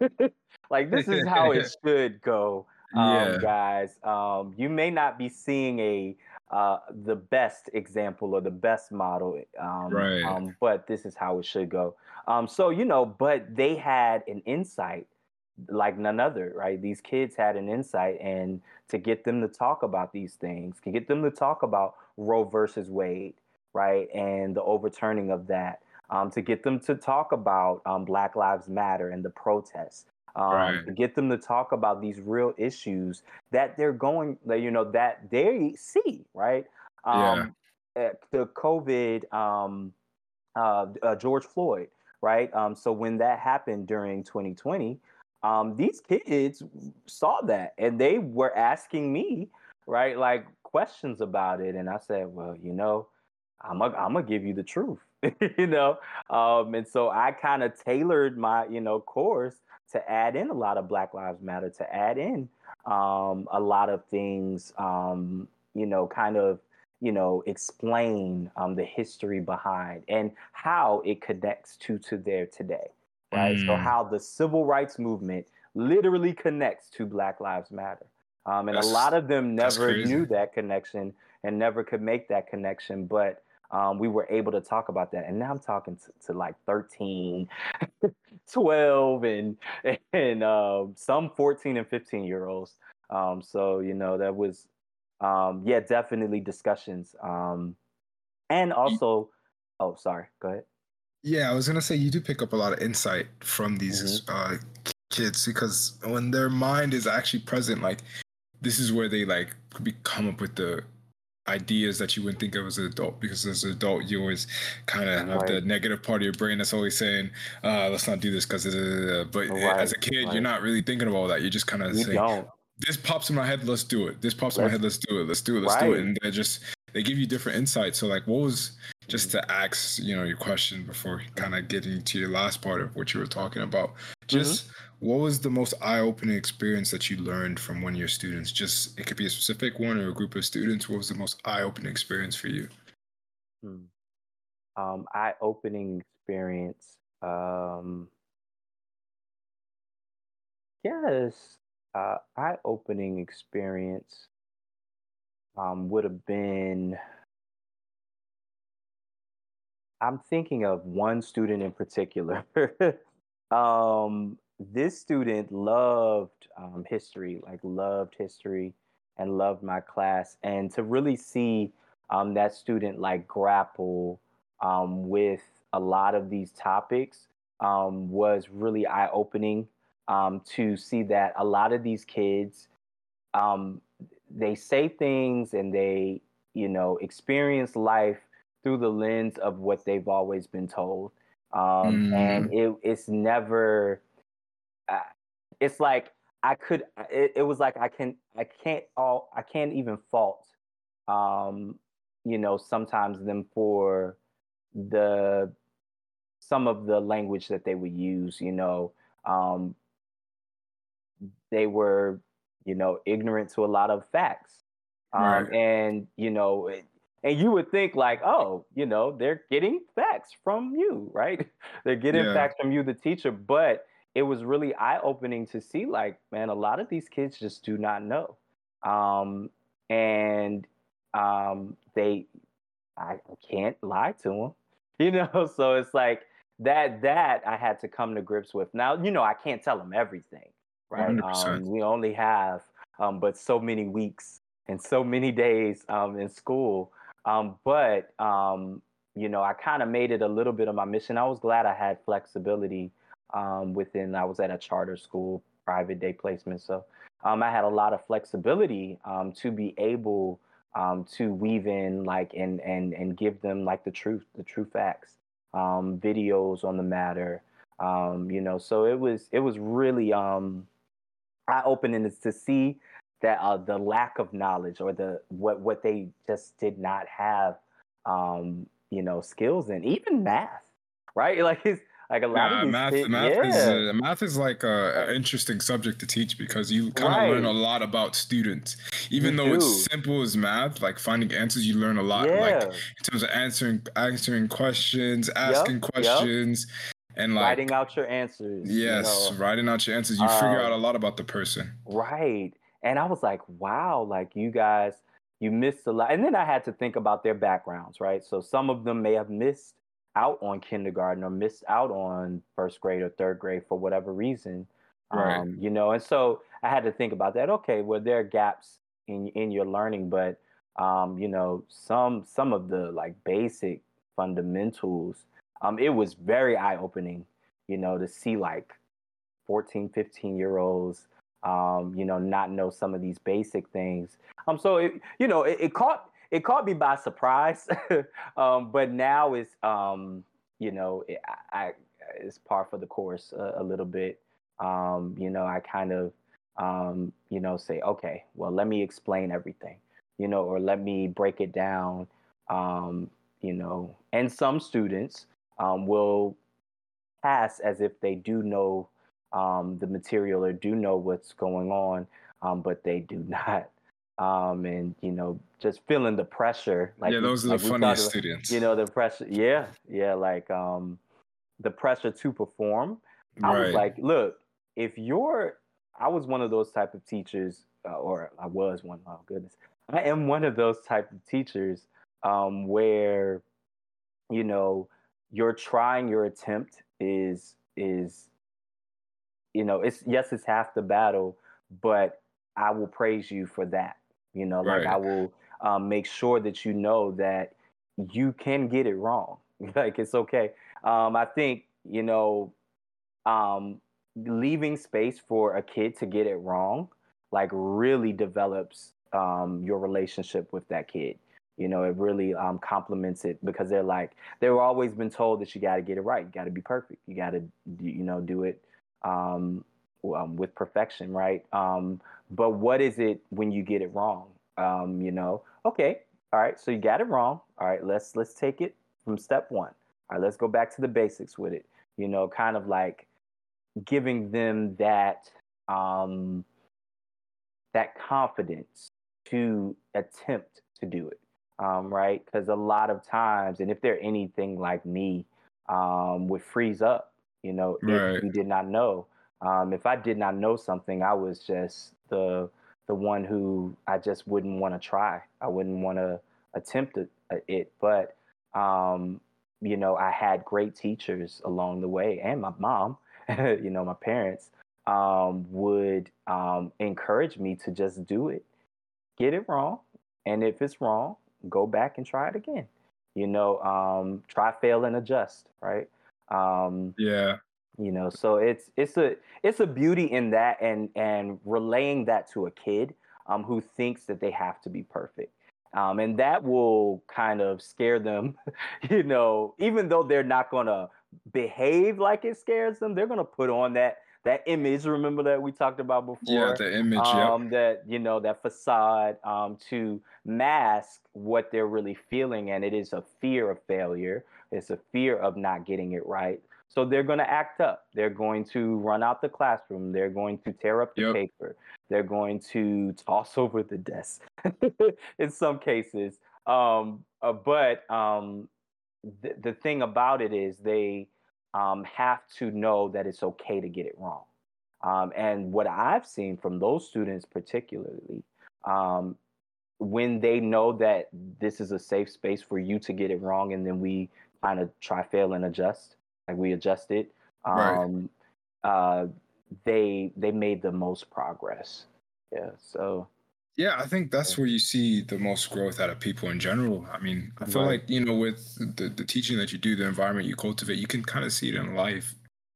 Like this is how it should go, um, yeah. guys. Um, you may not be seeing a uh, the best example or the best model, um, right? Um, but this is how it should go. Um, so you know, but they had an insight like none other, right? These kids had an insight, and to get them to talk about these things, to get them to talk about Roe versus Wade, right, and the overturning of that, um, to get them to talk about um, Black Lives Matter and the protests, um, right. to get them to talk about these real issues that they're going, that you know, that they see, right? Um, yeah. The COVID, um, uh, uh, George Floyd, right? Um, so when that happened during 2020, um, these kids saw that and they were asking me, right, like questions about it, and I said, well, you know, I'm a, I'm gonna give you the truth, you know, um, and so I kind of tailored my you know course to add in a lot of Black Lives Matter, to add in um, a lot of things, um, you know, kind of you know explain um, the history behind and how it connects to to there today right? Mm. So how the civil rights movement literally connects to Black Lives Matter. Um, and that's, a lot of them never knew that connection and never could make that connection, but um, we were able to talk about that. And now I'm talking to, to like 13, 12, and and um, some 14 and 15 year olds. Um, so you know that was, um, yeah, definitely discussions. Um, and also, oh, sorry, go ahead. Yeah, I was gonna say you do pick up a lot of insight from these mm-hmm. uh, kids because when their mind is actually present, like this is where they like come up with the ideas that you wouldn't think of as an adult because as an adult you always kind of have right. the negative part of your brain that's always saying uh, let's not do this because but right. as a kid right. you're not really thinking of all that you're just kind of saying don't. this pops in my head let's do it this pops in my head let's do it let's do it let's do it and they just they give you different insights. So like what was just to ask you know your question before kind of getting to your last part of what you were talking about just mm-hmm. what was the most eye-opening experience that you learned from one of your students? Just it could be a specific one or a group of students. What was the most eye-opening experience for you? Hmm. um, eye-opening experience um, yes uh, eye-opening experience um, would have been I'm thinking of one student in particular. um, this student loved um, history, like loved history and loved my class. And to really see um, that student like grapple um, with a lot of these topics um, was really eye opening um, to see that a lot of these kids, they say things and they, you know, experience life through the lens of what they've always been told. Um, mm. And it, it's never, uh, it's like I could, it, it, was like I can, I can't all, I can't even fault, um, you know, sometimes them for the, some of the language that they would use, you know, um, they were, you know, ignorant to a lot of facts. Um, right. And, you know, it, and you would think like oh you know they're getting facts from you right they're getting yeah. facts from you the teacher but it was really eye-opening to see like man a lot of these kids just do not know um, and um, they I can't lie to them you know so it's like that that i had to come to grips with now you know i can't tell them everything right um, we only have um, but so many weeks and so many days um, in school um, but um, you know, I kind of made it a little bit of my mission. I was glad I had flexibility um, within. I was at a charter school, private day placement, so um, I had a lot of flexibility um, to be able um, to weave in like and and and give them like the truth, the true facts, videos on the matter. you know, so it was it was really eye opening is to see that uh, the lack of knowledge or the what what they just did not have um, you know skills in even math right like it's like a lot yeah, of these math kids, math yeah. is uh, math is like a, an interesting subject to teach because you kind of right. learn a lot about students even you though do. it's simple as math like finding answers you learn a lot yeah. like in terms of answering answering questions asking yep, questions and like writing out your answers. Yes, you know? writing out your answers. You um, figure out a lot about the person. Right. And I was like, wow, like you guys, you missed a lot. And then I had to think about their backgrounds, right? So some of them may have missed out on kindergarten or missed out on first grade or third grade for whatever reason. Right. Um, you know, and so I had to think about that. Okay, well, there are gaps in in your learning, but um, you know, some some of the like basic fundamentals, um, it was very eye opening, you know, to see like 14, 15 year olds, um, you know, not know some of these basic things. Um, so it, you know, it, it caught it caught me by surprise, um, but now it's um, you know, it, I, it's par for the course a, a little bit. Um, you know, I kind of um, you know, say, okay, well, let me explain everything, you know, or let me break it down, um, you know. And some students um, will pass as if they do know um, the material or do know what's going on, um, but they do not. Um, and you know, just feeling the pressure. Like yeah, those are the funniest students. You know, the pressure. Yeah, yeah, like um, the pressure to perform. I right. was like, look, if you're I was one of those type of teachers, uh, or I was one. Oh goodness, I am one of those type of teachers um, where, you know, you're trying your attempt is is, you know, it's yes, it's half the battle, but I will praise you for that. You know, like right. I will um, make sure that you know that you can get it wrong. like it's okay. Um, I think you know, um, leaving space for a kid to get it wrong like really develops um, your relationship with that kid you know it really um, complements it because they're like they've always been told that you got to get it right you got to be perfect you got to you know do it um, um, with perfection right? Um, but what is it when you get it wrong? Um, you know okay all right so you got it wrong all right let's let's take it from step one all right let's go back to the basics with it you know kind of like giving them that um, that confidence to attempt to do it, um, right? Because a lot of times, and if they're anything like me, um, would freeze up. You know, right. if you did not know. Um, if I did not know something, I was just the the one who I just wouldn't want to try. I wouldn't want to attempt it, uh, it. But um, you know, I had great teachers along the way, and my mom you know, my parents um, would um, encourage me to just do it, get it wrong, and if it's wrong, go back and try it again. You know, um, try, fail, and adjust. Right. Um, yeah. You know, so it's it's a it's a beauty in that, and and relaying that to a kid um, who thinks that they have to be perfect. Um, and that will kind of scare them, you know, even though they're not going to behave like it scares them, they're gonna put on that that image. Remember that we talked about before. Yeah, the image. Um, yep. That you know that facade um, to mask what they're really feeling, and it is a fear of failure. It's a fear of not getting it right. So they're going to act up. They're going to run out the classroom. They're going to tear up the yep. paper. They're going to toss over the desk in some cases. Um, uh, but um, the, the thing about it is they um, have to know that it's okay to get it wrong. Um, and what I've seen from those students, particularly, um, when they know that this is a safe space for you to get it wrong, and then we kind of try, fail, and adjust, like we adjust it, right. Um, uh, they they made the most progress. Yeah. So yeah, I think that's where you see the most growth out of people in general. I mean, I feel right. like, you know, with the, the teaching that you do, the environment you cultivate, you can kind of see it in life.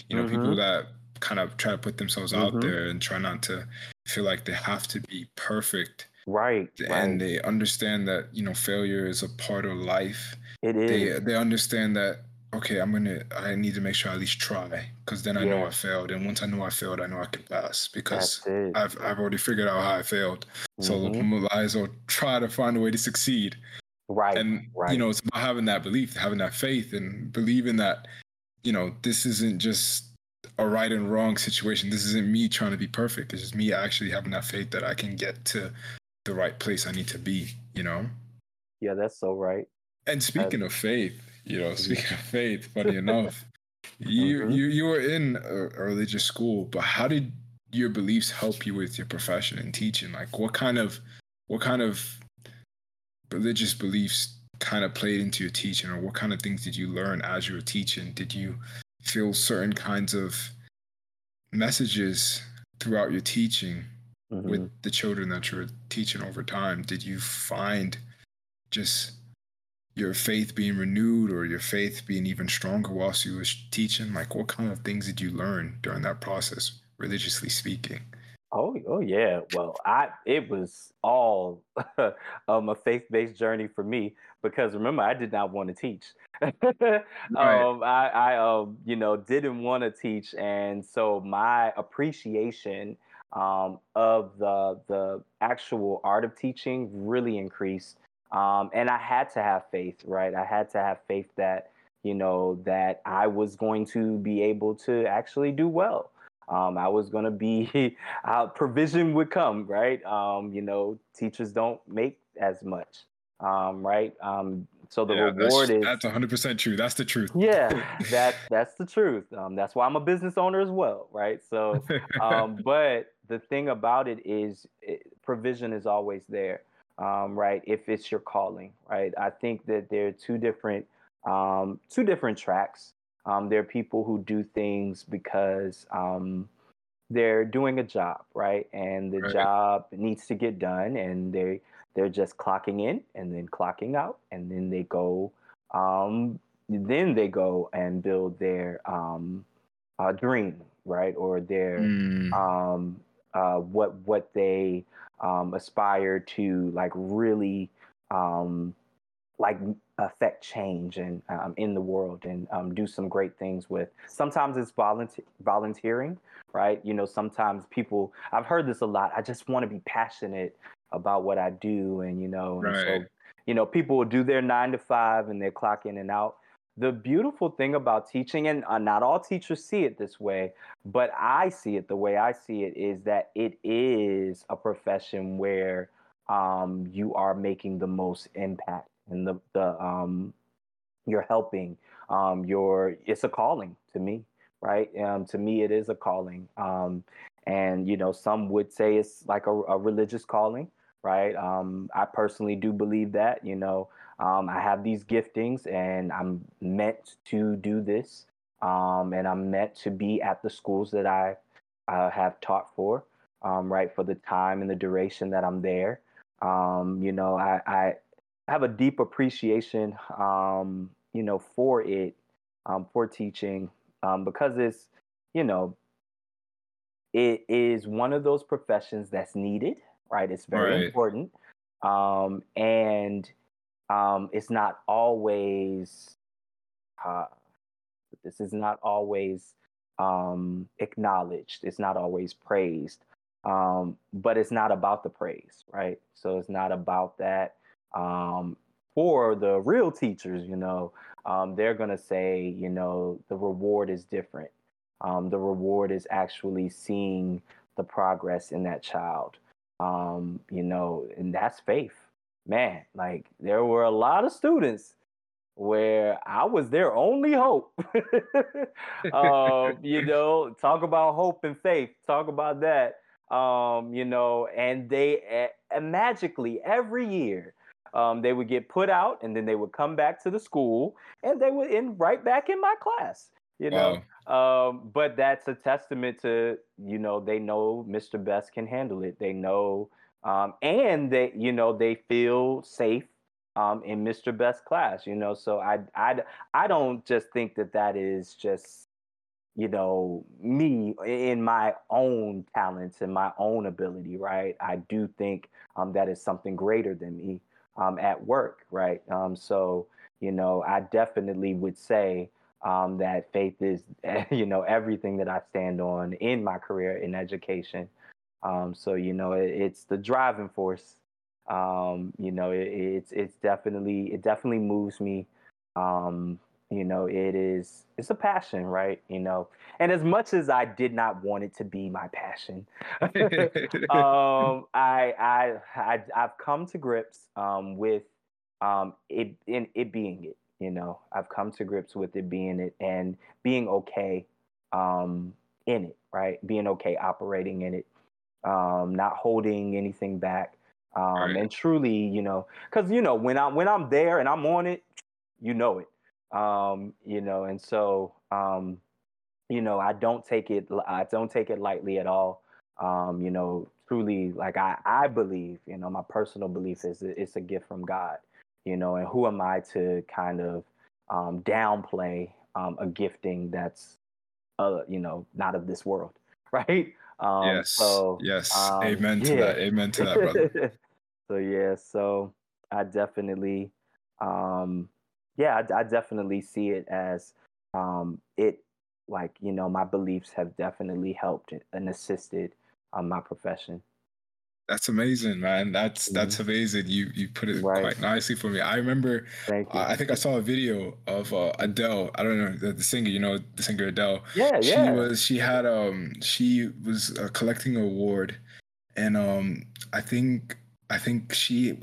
You know, mm-hmm. people that kind of try to put themselves mm-hmm. out there and try not to feel like they have to be perfect. Right. And right. they understand that, you know, failure is a part of life. It is. They, they understand that okay, I'm gonna, I need to make sure I at least try, because then I yeah. know I failed, and once I know I failed, I know I can pass because I've I've already figured out how I failed. Mm-hmm. So I might as well try to find a way to succeed. Right. And right. you know, it's about having that belief, having that faith, and believing that, you know, this isn't just a right and wrong situation. This isn't me trying to be perfect. It's just me actually having that faith that I can get to the right place I need to be. You know. Yeah, that's so right. And speaking that's... of faith, you know, speaking of faith, funny enough, You mm-hmm. you you were in a, a religious school, but how did your beliefs help you with your profession and teaching? Like, what kind of what kind of religious beliefs kind of played into your teaching, or what kind of things did you learn as you were teaching? Did you feel certain kinds of messages throughout your teaching mm-hmm. with the children that you were teaching over time? Did you find just your faith being renewed or your faith being even stronger whilst you was teaching? Like, what kind of things did you learn during that process, religiously speaking? Oh, oh yeah. Well, I it was all um, a faith-based journey for me because remember I did not want to teach. right. um, I, I um, you know, didn't want to teach, and so my appreciation um, of the the actual art of teaching really increased. Um, and I had to have faith, right? I had to have faith that you know that I was going to be able to actually do well. Um, I was going to be, uh, provision would come, right? Um, you know, teachers don't make as much, um, right? Um, so the yeah, reward that's, is that's 100% true. That's the truth. Yeah, that that's the truth. Um, that's why I'm a business owner as well, right? So, um, but the thing about it is, it, provision is always there, right? If it's your calling, right? I think that there are two different two different tracks um, there are people who do things because um, they're doing a job, right? And the right. job needs to get done, and they they're just clocking in and then clocking out, and then they go, um, then they go and build their um, uh, dream, right? Or their mm. Uh, what what they um, aspire to like really um, like affect change and um, in the world and um, do some great things with. Sometimes it's volunteer volunteering, right? You know, sometimes people. I've heard this a lot. I just want to be passionate about what I do, and you know, right. so you know, people will do their nine to five and they clock in and out. The beautiful thing about teaching, and uh, not all teachers see it this way, but I see it the way I see it, is that it is a profession where um, you are making the most impact and the the um you're helping um it's a calling to me right? Um to me it is a calling. Um and you know some would say it's like a, a religious calling right? Um i personally do believe that you know um i have these giftings and i'm meant to do this um and i'm meant to be at the schools that i uh, have taught for um right for the time and the duration that i'm there. Um you know i i have a deep appreciation, um, you know, for it, um, for teaching, um, because it's, you know, it is one of those professions that's needed, right? It's very right. important, um, and um, it's not always. Uh, this is not always um, acknowledged. It's not always praised. Um, but it's not about the praise, right? So it's not about that. Um, for the real teachers, you know, um, they're going to say, you know, the reward is different. Um, the reward is actually seeing the progress in that child, um, you know, and that's faith. Man, like there were a lot of students where I was their only hope. um, you know, talk about hope and faith. Talk about that. Um, you know, and they uh, magically every year um, they would get put out and then they would come back to the school and they would end right back in my class you know. Um, but that's a testament to you know they know mr best can handle it. They know um, and they you know they feel safe um, in mr best class you know? So I, I i don't just think that that is just you know me in my own talents and my own ability right? I do think um, that is something greater than me um, at work, right? Um, so, you know, I definitely would say um, that faith is, you know, everything that I stand on in my career in education. Um, so, you know, it, it's the driving force. Um, you know, it, it's it's definitely it definitely moves me. Um, you know it is it's a passion right you know and as much as i did not want it to be my passion um I, I i have come to grips um with um it in it being it You know, I've come to grips with it being it and being okay um, in it, right? Being okay operating in it, um, not holding anything back, um, right. and truly, you know, because you know when I'm when I'm there and I'm on it, you know it, um, you know, and so um, you know I don't take it I don't take it lightly at all. Um, you know, truly, like I I believe, you know, my personal belief is it's a gift from God, you know, and who am I to kind of um, downplay um, a gifting that's uh, you know, not of this world, right? Um, yes. So, yes. Um, Amen to that. Amen to that, brother. so yeah. So I definitely, um, yeah, I, I definitely see it as um, it, like you know, my beliefs have definitely helped and assisted um, my profession. That's amazing, man. That's mm-hmm. that's amazing. You you put it right. quite nicely for me. I remember. Uh, I think I saw a video of uh, Adele. I don't know the, the, singer. You know the singer Adele. Yeah, she yeah. She was. She had um. She was uh, collecting an award, and um. I think I think she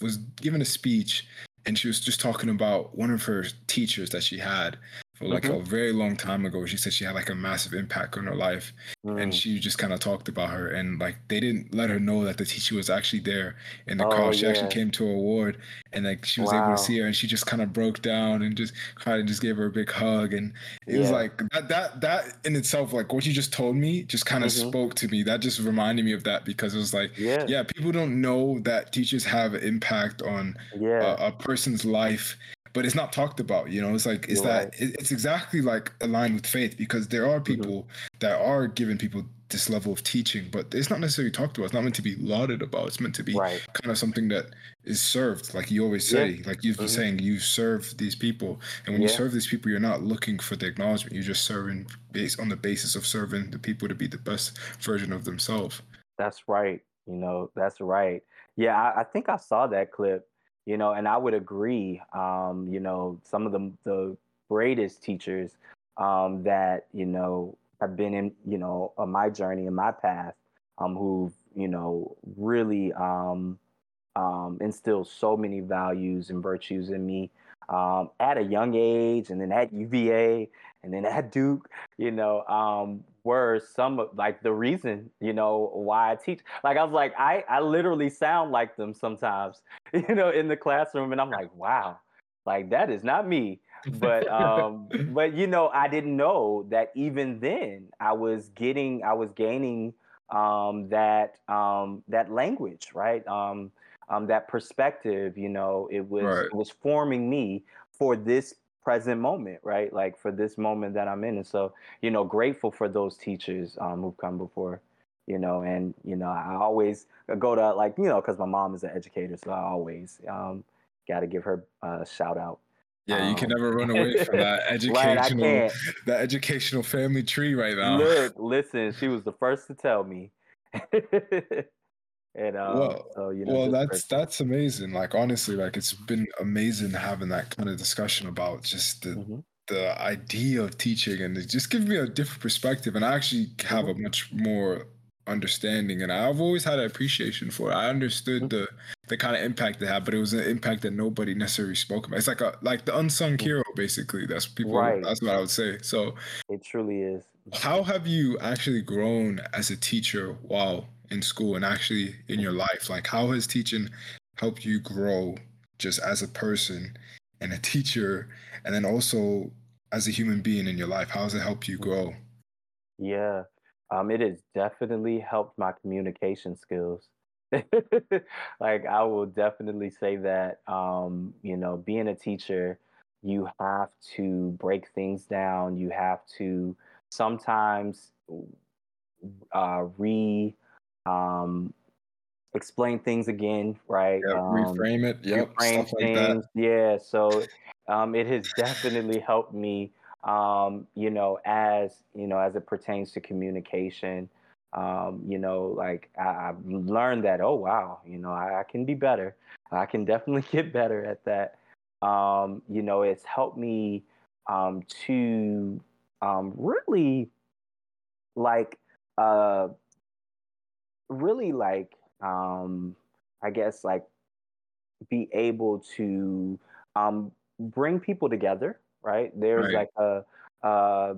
was given a speech, and she was just talking about one of her teachers that she had, for like mm-hmm. a very long time ago. She said she had like a massive impact on her life, mm. and she just kind of talked about her. And like they didn't let her know that the teacher was actually there in the oh, car. She yeah. actually came to a ward, and like she was wow. able to see her, and she just kind of broke down and just cried and just gave her a big hug. And it yeah. was like that that that in itself, like what you just told me, just kind of mm-hmm. spoke to me. That just reminded me of that because it was like, yeah, yeah people don't know that teachers have an impact on yeah. a, a person's life but it's not talked about you know it's like is that right. it's exactly like aligned with faith because there are mm-hmm. people mm-hmm. that are giving people this level of teaching but it's not necessarily talked about it's not meant to be lauded about it's meant to be right. kind of something that is served like you always say yeah. like you've been mm-hmm. saying you serve these people and when yeah. you serve these people you're not looking for the acknowledgement you're just serving based on the basis of serving the people to be the best version of themselves that's right you know that's right yeah I, I think i saw that clip you know, and I would agree. Um, you know, some of the the greatest teachers um, that you know have been in you know on my journey in my path, um, who've you know really um, um, instilled so many values and virtues in me um, at a young age, and then at UVA, and then at Duke, you know, um, were some of like the reason, you know, why I teach. Like I was like, I I literally sound like them sometimes, you know, in the classroom, and I'm like, wow, like that is not me. But um, but you know, I didn't know that even then I was getting, I was gaining um that um that language, right? Um um, that perspective, you know, it was right. it was forming me for this present moment, right? Like for this moment that I'm in. And so, you know, grateful for those teachers um, who've come before, you know, and, you know, I always go to like, you know, because my mom is an educator. So I always um, got to give her a shout out. Yeah, you can um, never run away from that educational, right, that educational family tree right now. Look, listen, she was the first to tell me. And um, well, so, you know, well, that's person. that's amazing. Like honestly, like it's been amazing having that kind of discussion about just the mm-hmm. the idea of teaching, and it just gives me a different perspective. And I actually have mm-hmm. a much more understanding, and I've always had an appreciation for it. I understood mm-hmm. the the kind of impact it had, but it was an impact that nobody necessarily spoke about. It's like a like the unsung mm-hmm. hero, basically. That's people. Right. That's what I would say. So it truly is. How have you actually grown as a teacher while in school and actually in your life? Like, how has teaching helped you grow just as a person and a teacher, and then also as a human being in your life? How has it helped you grow? Yeah, um, it has definitely helped my communication skills. like, I will definitely say that, um, you know, being a teacher, you have to break things down. You have to sometimes uh, re um, explain things again, right? Um, reframe it. Yep, reframe stuff things. Like that. Yeah, so um, it has definitely helped me. Um, you know, as you know, as it pertains to communication. Um, you know, like I, have learned that. Oh wow, you know, I, I, can be better. I can definitely get better at that. Um, you know, it's helped me um, to um, really like uh, really like um I guess like be able to um bring people together, right? There's right. like a, a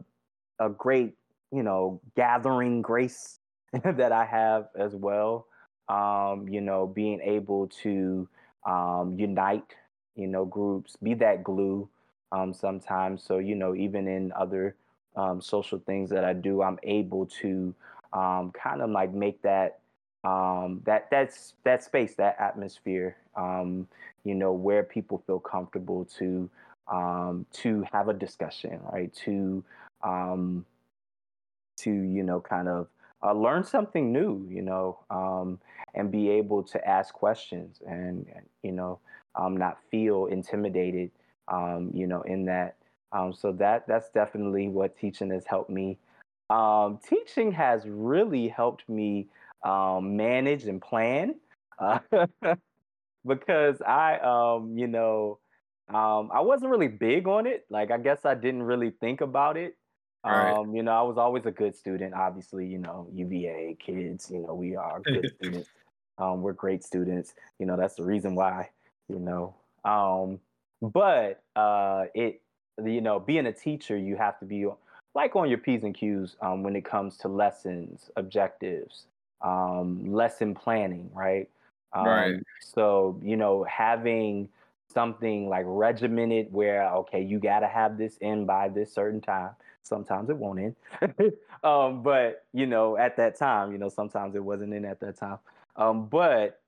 a great, you know, gathering grace that I have as well. Um, you know, being able to um, unite, you know, groups, be that glue um, sometimes. So, you know, even in other um, social things that I do, I'm able to um, kind of like make that um, that that's that space, that atmosphere, um, you know, where people feel comfortable to um, to have a discussion, right? To um, to you know, kind of uh, learn something new, you know, um, and be able to ask questions and, you know, um, not feel intimidated, you know, in that. So that that's definitely what teaching has helped me. Teaching has really helped me um, manage and plan uh, because I, um, you know, um, I wasn't really big on it. Like I guess I didn't really think about it. Right. Um, you know, I was always a good student. Obviously, you know, UVA kids, you know, we are good students. Um, we're great students. You know, that's the reason why. You know, um, but uh, it, you know, being a teacher, you have to be like on your p's and q's um, when it comes to lessons, objectives, um, lesson planning, right? Um, right. So you know, having something like regimented where okay, you got to have this in by this certain time. Sometimes it won't end, um, but you know, at that time, you know, sometimes it wasn't in at that time. Um, but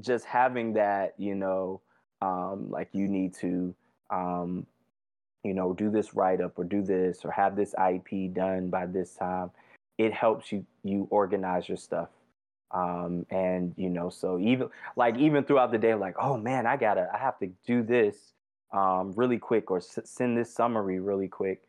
just having that, you know, um, like you need to, um, you know, do this write up or do this or have this IP done by this time it helps you you organize your stuff. Um and you know so even like even throughout the day like oh man i gotta i have to do this um really quick or s- send this summary really quick.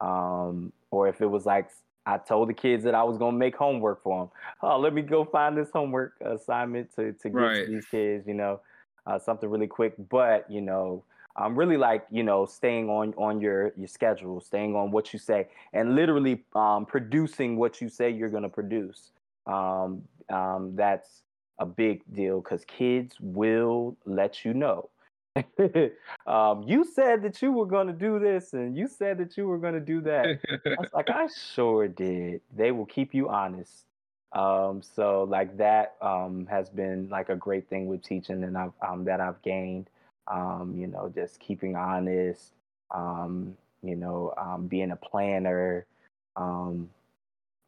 Um or if it was like i told the kids that i was gonna make homework for them oh let me go find this homework assignment to to give right. to these kids you know uh, something really quick. But you know um, really like you know staying on on your your schedule staying on what you say and literally um, producing what you say you're going to produce. Um, um, that's a big deal because kids will let you know. Um, you said that you were going to do this and you said that you were going to do that. I was like i sure did. They will keep you honest. Um, so like that has been like a great thing with teaching and I've, that I've gained um, you know, just keeping honest, um, you know, um, being a planner, um,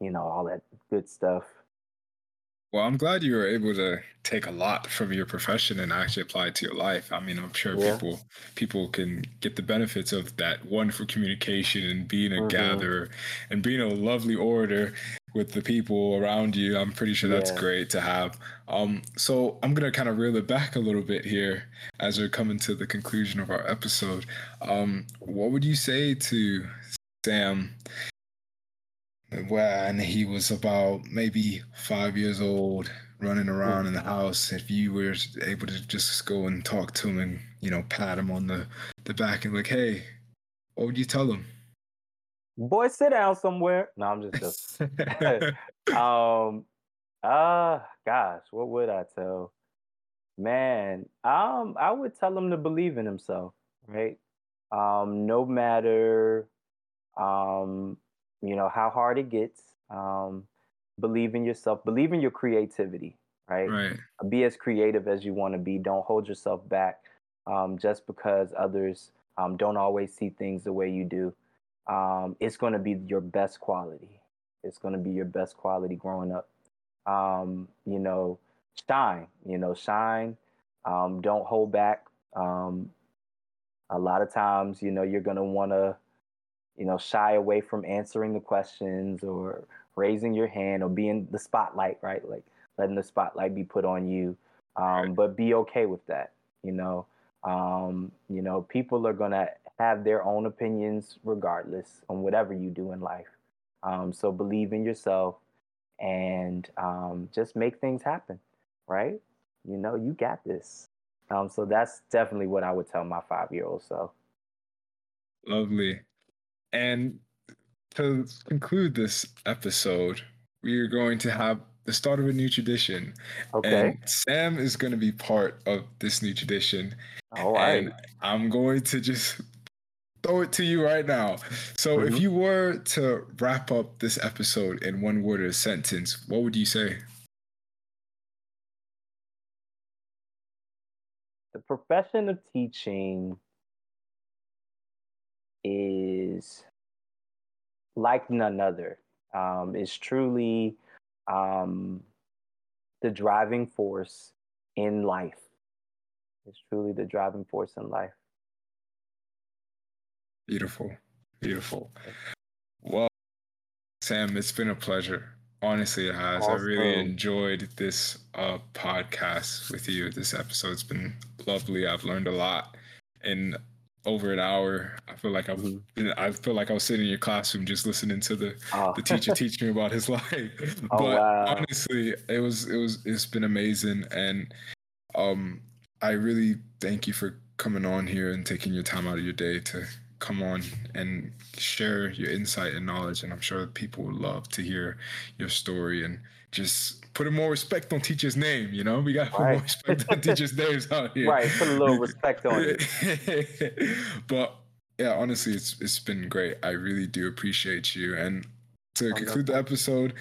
you know, all that good stuff. Well, I'm glad you were able to take a lot from your profession and actually apply it to your life. I mean, I'm sure yeah. people people can get the benefits of that wonderful communication and being a mm-hmm. gatherer and being a lovely orator with the people around you. I'm pretty sure that's yeah. great to have. Um, so I'm gonna kind of reel it back a little bit here as we're coming to the conclusion of our episode. Um, what would you say to Sam when he was about maybe five years old, running around in the house, if you were able to just go and talk to him and you know pat him on the the back and like, hey, what would you tell him? Boy, sit down somewhere. No, I'm just um uh gosh, what would I tell? Man, um, I would tell him to believe in himself, right? Um, no matter um you know how hard it gets um, believe in yourself believe in your creativity right, right. be as creative as you want to be don't hold yourself back um, just because others um, don't always see things the way you do um, it's going to be your best quality it's going to be your best quality growing up um, you know shine you know shine um, don't hold back a lot of times you know you're going to want to you know, shy away from answering the questions or raising your hand or being the spotlight, right? Like letting the spotlight be put on you. Um, right. But be okay with that. You know, um, you know, people are gonna have their own opinions regardless on whatever you do in life. Um, so believe in yourself and um, just make things happen, right? You know, you got this. Um, so that's definitely what I would tell my five year old self. Lovely. And to conclude this episode, we are going to have the start of a new tradition. Okay. And Sam is going to be part of this new tradition. All right. And I'm going to just throw it to you right now. So, mm-hmm. if you were to wrap up this episode in one word or sentence, what would you say? The profession of teaching is like none other. Um, it's truly um, the driving force in life. It's truly the driving force in life. Beautiful. Beautiful. Well, Sam, it's been a pleasure. Honestly, it has. Awesome. I really enjoyed this uh, podcast with you. This episode's been lovely. I've learned a lot in over an hour. I feel like I was, I feel like I was sitting in your classroom just listening to the oh. the teacher teaching me about his life. Oh, but wow. honestly, it was it was it's been amazing, and um, I really thank you for coming on here and taking your time out of your day to come on and share your insight and knowledge. And I'm sure people would love to hear your story and just put a more respect on teacher's name. You know, we got to put right. more respect on teachers' names out here. Right, put a little respect on it. but yeah, honestly, it's it's been great. I really do appreciate you. And to conclude the episode,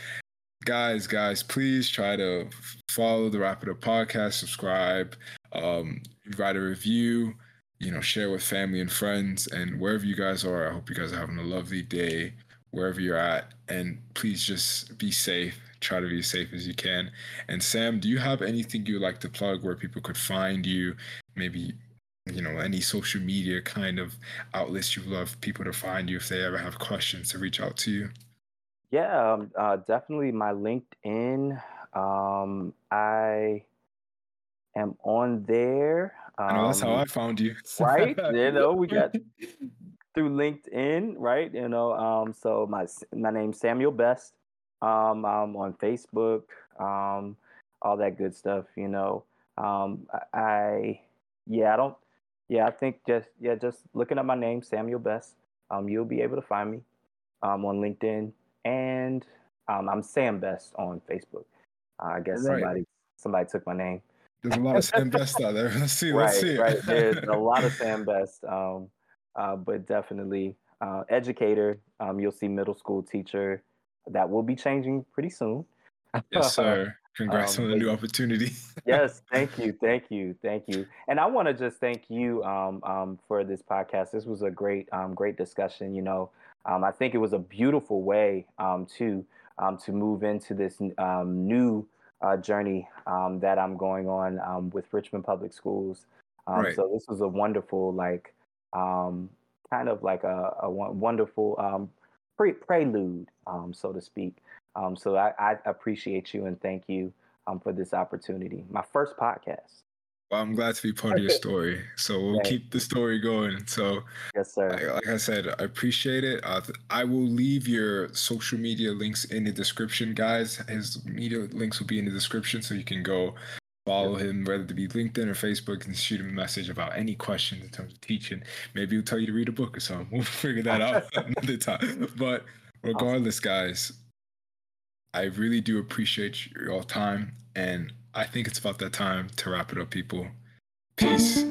guys, guys, please try to follow the Wrap It Up podcast, subscribe, um, write a review you know, share with family and friends. And wherever you guys are, I hope you guys are having a lovely day wherever you're at. And please just be safe. Try to be as safe as you can. And Sam, do you have anything you'd like to plug where people could find you? Maybe, you know, any social media kind of outlets you would love people to find you if they ever have questions to reach out to you? Yeah, um, uh, definitely my LinkedIn. Um, I am on there. Um, I know that's how um, I found you. right? You know, we got through LinkedIn, right? You know, um, so my my name's Samuel Best. Um, I'm on Facebook, um, all that good stuff. You know, um, I, I yeah, I don't. Yeah, I think just yeah, just looking at my name, Samuel Best. Um, you'll be able to find me um, on LinkedIn, and um, I'm Sam Best on Facebook. Uh, I guess right. somebody somebody took my name. There's a lot of Sam Best out there. Let's see. Let's right, see. right. There's a lot of Sam Best, um, uh, but definitely uh, educator. Um, you'll see middle school teacher. That will be changing pretty soon. Yes, sir. Congrats um, on the new opportunity. yes, thank you, thank you, thank you. And I want to just thank you um, um, for this podcast. This was a great, um, great discussion. You know, um, I think it was a beautiful way um, to um, to move into this um, new uh, journey um, that I'm going on um, with Richmond Public Schools. Um, right. So this was a wonderful, like, um, kind of like a, a wonderful um, pre- prelude, um, so to speak. so I, I, appreciate you and thank you for this opportunity. My first podcast. Well, I'm glad to be part of your story. So we'll keep the story going. So, yes, sir. like I said, I appreciate it. Uh, I will leave your social media links in the description, guys. His media links will be in the description, so you can go follow him, whether it be LinkedIn or Facebook, and shoot him a message about any questions in terms of teaching. Maybe he'll tell you to read a book or something. We'll figure that out another time. But regardless, guys, I really do appreciate your time and I think it's about that time to wrap it up, people. Peace.